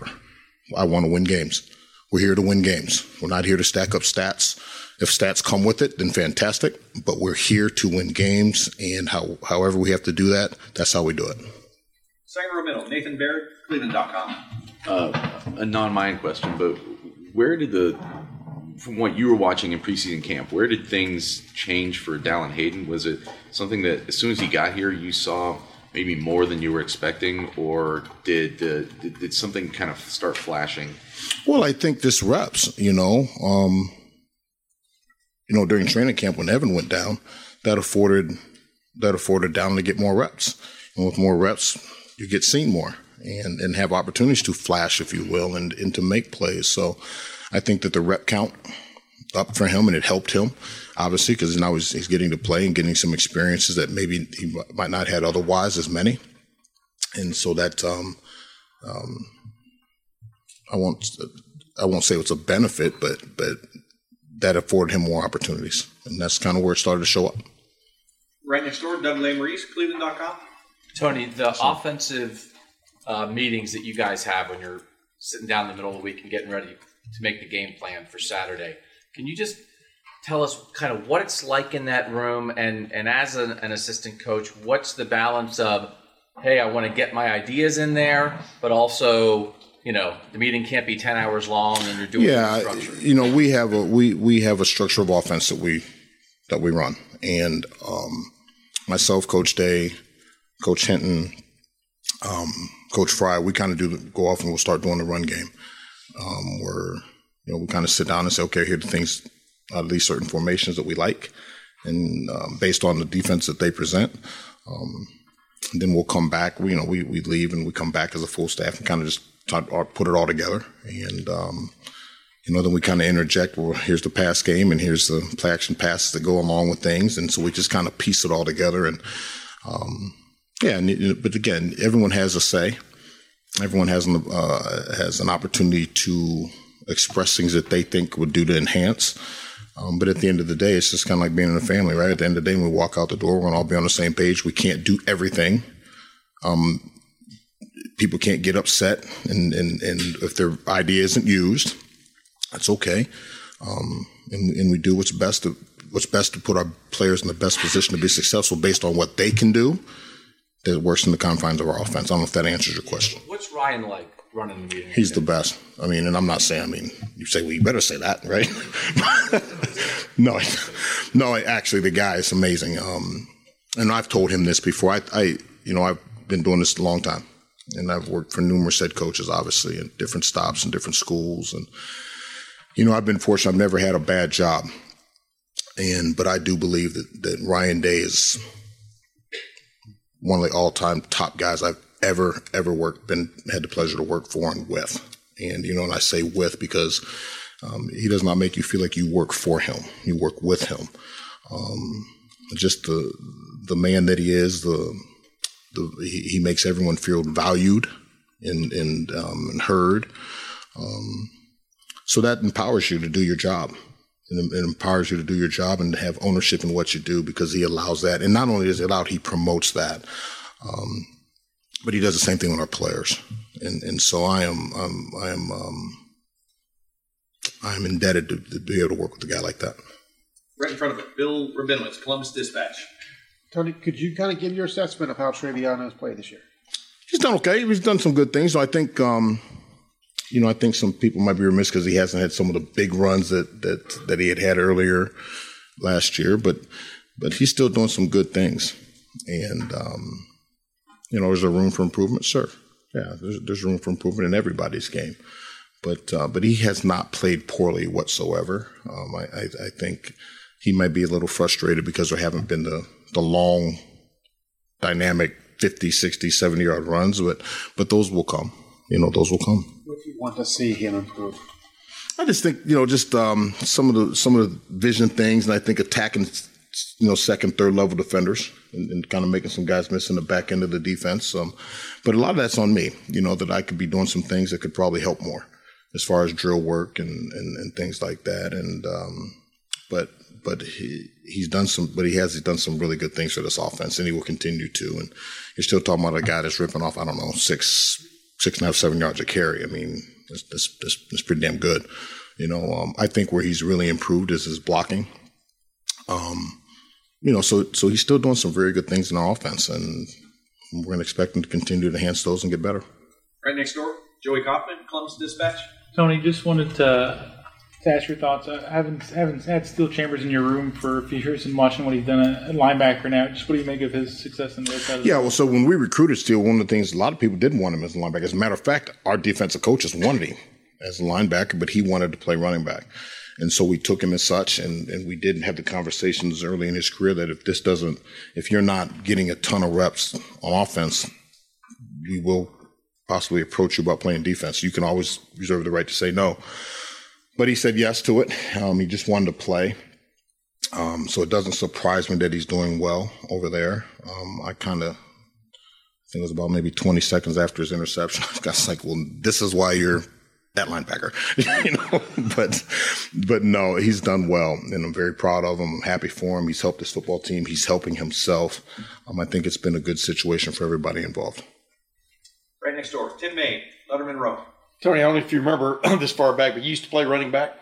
I want to win games. We're here to win games. We're not here to stack up stats. If stats come with it, then fantastic. But we're here to win games, and how, however we have to do that, that's how we do it. Second row middle, Nathan Baird, Cleveland.com. Uh, a non-Miyan question, but where did the, from what you were watching in preseason camp, where did things change for Dallan Hayden? Was it something that as soon as he got here, you saw maybe more than you were expecting, or did uh, did, did something kind of start flashing? Well, I think this reps, you know. Um, you know, during training camp when Evan went down, that afforded that afforded Dallin to get more reps. And with more reps, you get seen more and, and have opportunities to flash, if you will, and, and to make plays. So I think that the rep count up for him and it helped him, obviously, because now he's, he's getting to play and getting some experiences that maybe he might not had otherwise as many. And so that um, um, I won't I won't say it's a benefit, but but that afforded him more opportunities, and that's kind of where it started to show up. Right next door, Doug Lesmerises, Cleveland.com. Tony, the offensive uh, meetings that you guys have when you're sitting down in the middle of the week and getting ready to make the game plan for Saturday, can you just tell us kind of what it's like in that room? And and as an, an assistant coach, what's the balance of hey, I want to get my ideas in there, but also you know the meeting can't be ten hours long and you're doing yeah, structure. you know we have a we we have a structure of offense that we that we run, and um, myself, Coach Day, Coach Hinton, um, Coach Frye, we kind of do go off and we'll start doing the run game. Um, where you know we kind of sit down and say, okay, here are the things, uh, these certain formations that we like, and um, based on the defense that they present. Um, then we'll come back. We, you know, we, we leave and we come back as a full staff and kind of just or put it all together. And, um, you know, then we kind of interject, well, here's the pass game and here's the play action passes that go along with things. And so we just kind of piece it all together. And, um, yeah, but again, everyone has a say. Everyone has an, uh, has an opportunity to express things that they think would do to enhance. Um, but at the end of the day, it's just kind of like being in a family, right? At the end of the day, when we walk out the door, we're going to all be on the same page. We can't do everything. Um, people can't get upset, and, and, and if their idea isn't used, that's okay. Um, and, and we do what's best to what's best to put our players in the best position to be successful based on what they can do. That works in the confines of our offense. I don't know if that answers your question. What's Ryan like running the meeting? He's the best. I mean, and I'm not saying. I mean, you say, well, you better say that, right? no, no. Actually, the guy is amazing. Um, and I've told him this before. I, I, you know, I've been doing this a long time, and I've worked for numerous head coaches, obviously, in different stops and different schools, and you know, I've been fortunate. I've never had a bad job, and but I do believe that that Ryan Day is one of the all-time top guys I've ever ever worked been had the pleasure to work for and with. And you know, and I say with because um, he does not make you feel like you work for him; you work with him. Um, just the the man that he is, the the he, he makes everyone feel valued and and, um, and heard. Um, so that empowers you to do your job. It, it empowers you to do your job and to have ownership in what you do because he allows that. And not only does he allow it, he promotes that. Um, but he does the same thing with our players. And and so I am um, I am um, I am indebted to, to be able to work with a guy like that. Right in front of it, Bill Rabinowitz, Columbus Dispatch. Tony, could you kind of give your assessment of how TreVeyon has played this year? He's done okay. He's done some good things. So I think, um, you know, I think some people might be remiss because he hasn't had some of the big runs that that that he had had earlier last year. But but he's still doing some good things. And um, you know, is there room for improvement? Sure. Yeah, there's there's room for improvement in everybody's game. But uh, but he has not played poorly whatsoever. Um, I, I I think he might be a little frustrated because there haven't been the the long dynamic 50 60 70 yard runs but but those will come you know those will come Do you want to see him improve? i just think you know just um, some of the some of the vision things and i think attacking you know second third level defenders and, and kind of making some guys miss in the back end of the defense um, but a lot of that's on me you know that i could be doing some things that could probably help more as far as drill work and and, and things like that and um, but but he he's done some but he has done some really good things for this offense and he will continue to and you're still talking about a guy that's ripping off I don't know six six and a half seven yards a carry. I mean that's that's, that's, that's pretty damn good. You know um, I think where he's really improved is his blocking. Um, you know so so he's still doing some very good things in our offense and we're going to expect him to continue to enhance those and get better. Right next door, Joey Kaufman, Columbus Dispatch. Tony, just wanted to, to ask your thoughts. Uh, I haven't haven't had Steele Chambers in your room for a few years and watching what he's done uh, at linebacker now. Just what do you make of his success in side Yeah, well, so when we recruited Steele, one of the things a lot of people didn't want him as a linebacker. As a matter of fact, our defensive coaches wanted him as a linebacker, but he wanted to play running back. And so we took him as such, and, and we didn't have the conversations early in his career that if this doesn't, if you're not getting a ton of reps on offense, we will possibly approach you about playing defense. You can always reserve the right to say no. But he said yes to it. Um, he just wanted to play. Um, so it doesn't surprise me that he's doing well over there. Um, I kind of, think it was about maybe 20 seconds after his interception. I was like, well, this is why you're that linebacker, you know. But but no, he's done well, and I'm very proud of him. I'm happy for him. He's helped his football team. He's helping himself. Um, I think it's been a good situation for everybody involved. Right next door, Tim May, Lettermen Row. Tony, I don't know if you remember this far back, but you used to play running back.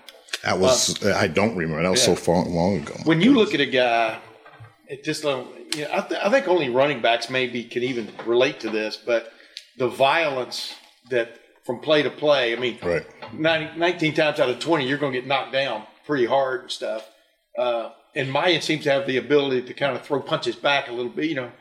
That was I don't remember. That was so far long ago. When you look at a guy, it just level, you know, I, th- I think only running backs maybe can even relate to this, but the violence that from play to play. I mean, right. 90, 19 times out of 20, you're going to get knocked down pretty hard and stuff. Uh, and Miyan seems to have the ability to kind of throw punches back a little bit. You know,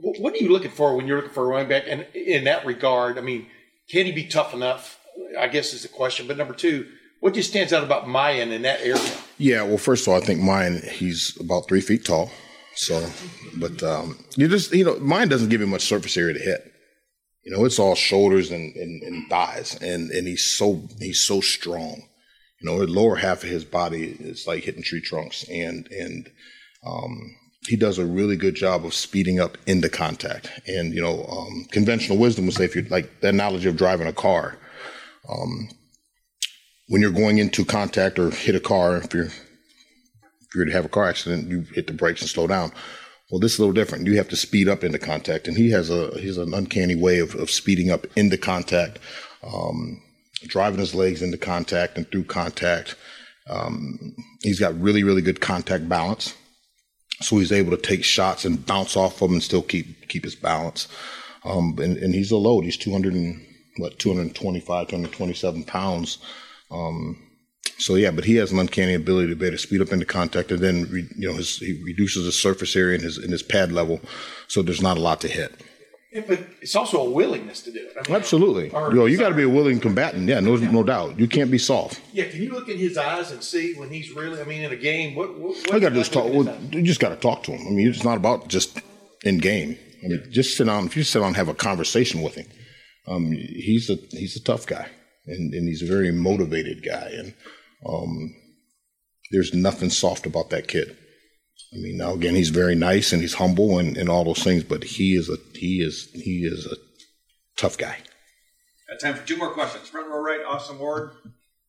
what, what are you looking for when you're looking for a running back? And in that regard, I mean, can he be tough enough? I guess is the question. But number two, what just stands out about Miyan in that area? Yeah, well, first of all, I think mine he's about three feet tall. So, but um, you just you know, mine doesn't give him much surface area to hit. You know, it's all shoulders and, and, and thighs, and and he's so he's so strong. You know, the lower half of his body is like hitting tree trunks, and and um, he does a really good job of speeding up into contact. And you know, um, conventional wisdom would say if you're like the analogy of driving a car, um, when you're going into contact or hit a car, if you're if you're to have a car accident, you hit the brakes and slow down. Well, this is a little different. You have to speed up into contact, and he has a he's an uncanny way of, of speeding up into contact, um, driving his legs into contact and through contact. Um, he's got really really good contact balance, so he's able to take shots and bounce off of them and still keep keep his balance. Um, and, and he's a load. He's 200 and what 225, 227 pounds. Um, so yeah, but he has an uncanny ability to be able to speed up into contact, and then re, you know his, he reduces his surface area and his in his pad level, so there's not a lot to hit. Yeah, but it's also a willingness to do it. I mean, Absolutely, or- you you got to be a willing combatant. Yeah, no, no doubt. You can't be soft. Yeah, can you look in his eyes and see when he's really? I mean, in a game, what? what, what you got to is talk. Well, you just got to talk to him. I mean, it's not about just in game. I mean, just sit down. If you sit down and have a conversation with him, um, he's a he's a tough guy, and, and he's a very motivated guy, and um, there's nothing soft about that kid. I mean, now again, he's very nice and he's humble and, and all those things, but he is a he is he is a tough guy. Got time for two more questions. Front row right, Austin Ward,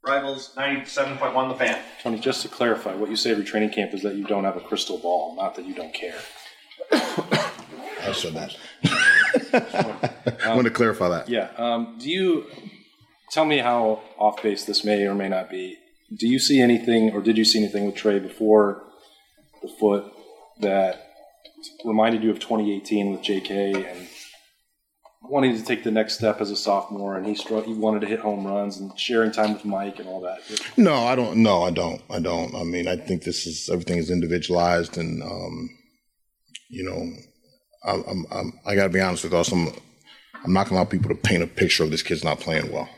Rivals 97.1 The Fan. Tony, just to clarify, what you say every training camp is that you don't have a crystal ball, not that you don't care. I said that. I want to clarify that. Yeah. Um, do you tell me how off base this may or may not be? Do you see anything, or did you see anything with Trey before the foot that reminded you of 2018 with J.K. and wanting to take the next step as a sophomore? And he struck, he wanted to hit home runs and sharing time with Mike and all that. No, I don't. No, I don't. I don't. I mean, I think this is everything is individualized, and um, you know, I'm, I'm, I'm I got to be honest with us. I'm, I'm not gonna allow people to paint a picture of this kid's not playing well.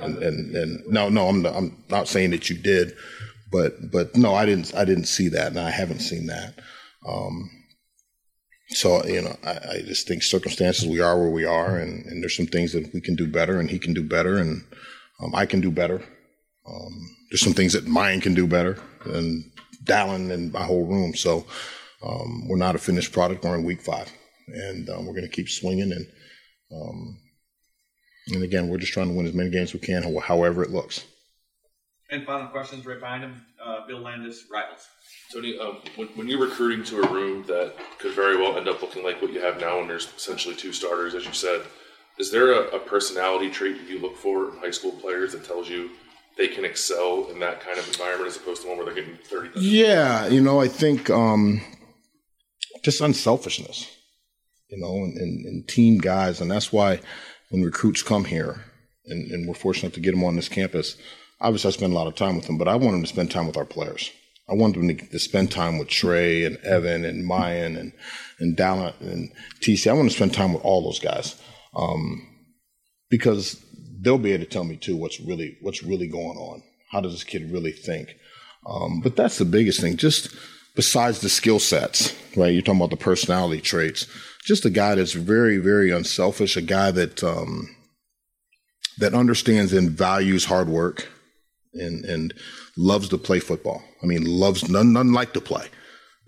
And, and and no, no, I'm not, I'm not saying that you did, but but no, I didn't. I didn't see that, and I haven't seen that. Um, so you know, I, I just think circumstances we are where we are, and, and there's some things that we can do better, and he can do better, and um, I can do better. Um, there's some things that Miyan can do better, and Dallan and my whole room. So um, we're not a finished product. We're in week five, and um, we're going to keep swinging. And um, and again, we're just trying to win as many games as we can, however it looks. And final questions right behind him. Uh, Bill Landis, Rivals. Tony, um, when, when you're recruiting to a room that could very well end up looking like what you have now, and there's essentially two starters, as you said, is there a, a personality trait that you look for in high school players that tells you they can excel in that kind of environment as opposed to one where they're getting 30? Yeah, you know, I think um, just unselfishness, you know, and, and, and team guys, and that's why when recruits come here, and, and we're fortunate to get them on this campus. Obviously, I spend a lot of time with them, but I want them to spend time with our players. I want them to, to spend time with Trey and Evan and Miyan and and Dallan and TC. I want to spend time with all those guys um, because they'll be able to tell me too what's really what's really going on. How does this kid really think? Um, but that's the biggest thing. Just besides the skill sets, right? You're talking about the personality traits. Just a guy that's very, very unselfish. A guy that um, that understands and values hard work, and and loves to play football. I mean, loves none none like to play,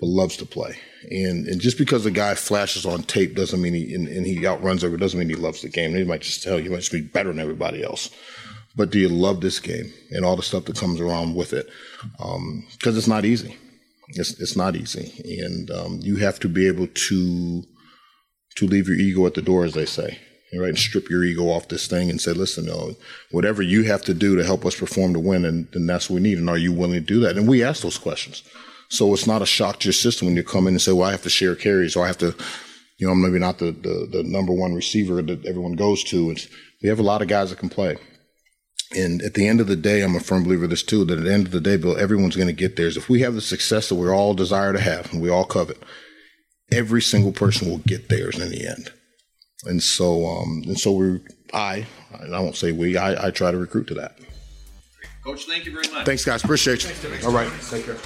but loves to play. And and just because a guy flashes on tape doesn't mean he and, and he outruns everyone doesn't mean he loves the game. He might just tell you he might just be better than everybody else. but do you love this game and all the stuff that comes around with it? Because it's not easy. It's it's not easy, and um, you have to be able to to leave your ego at the door, as they say, right? And strip your ego off this thing and say, listen, whatever you have to do to help us perform to win, and that's what we need. And are you willing to do that? And we ask those questions. So it's not a shock to your system when you come in and say, well, I have to share carries or I have to, you know, I'm maybe not the, the, the number one receiver that everyone goes to. It's, we have a lot of guys that can play. And at the end of the day, I'm a firm believer of this too, that at the end of the day, Bill, everyone's going to get theirs. If we have the success that we all desire to have and we all covet, every single person will get theirs in the end. And so, um, and so we, I, I won't say we, I, I try to recruit to that. Coach, thank you very much. Thanks, guys. Appreciate you. All right. Take care.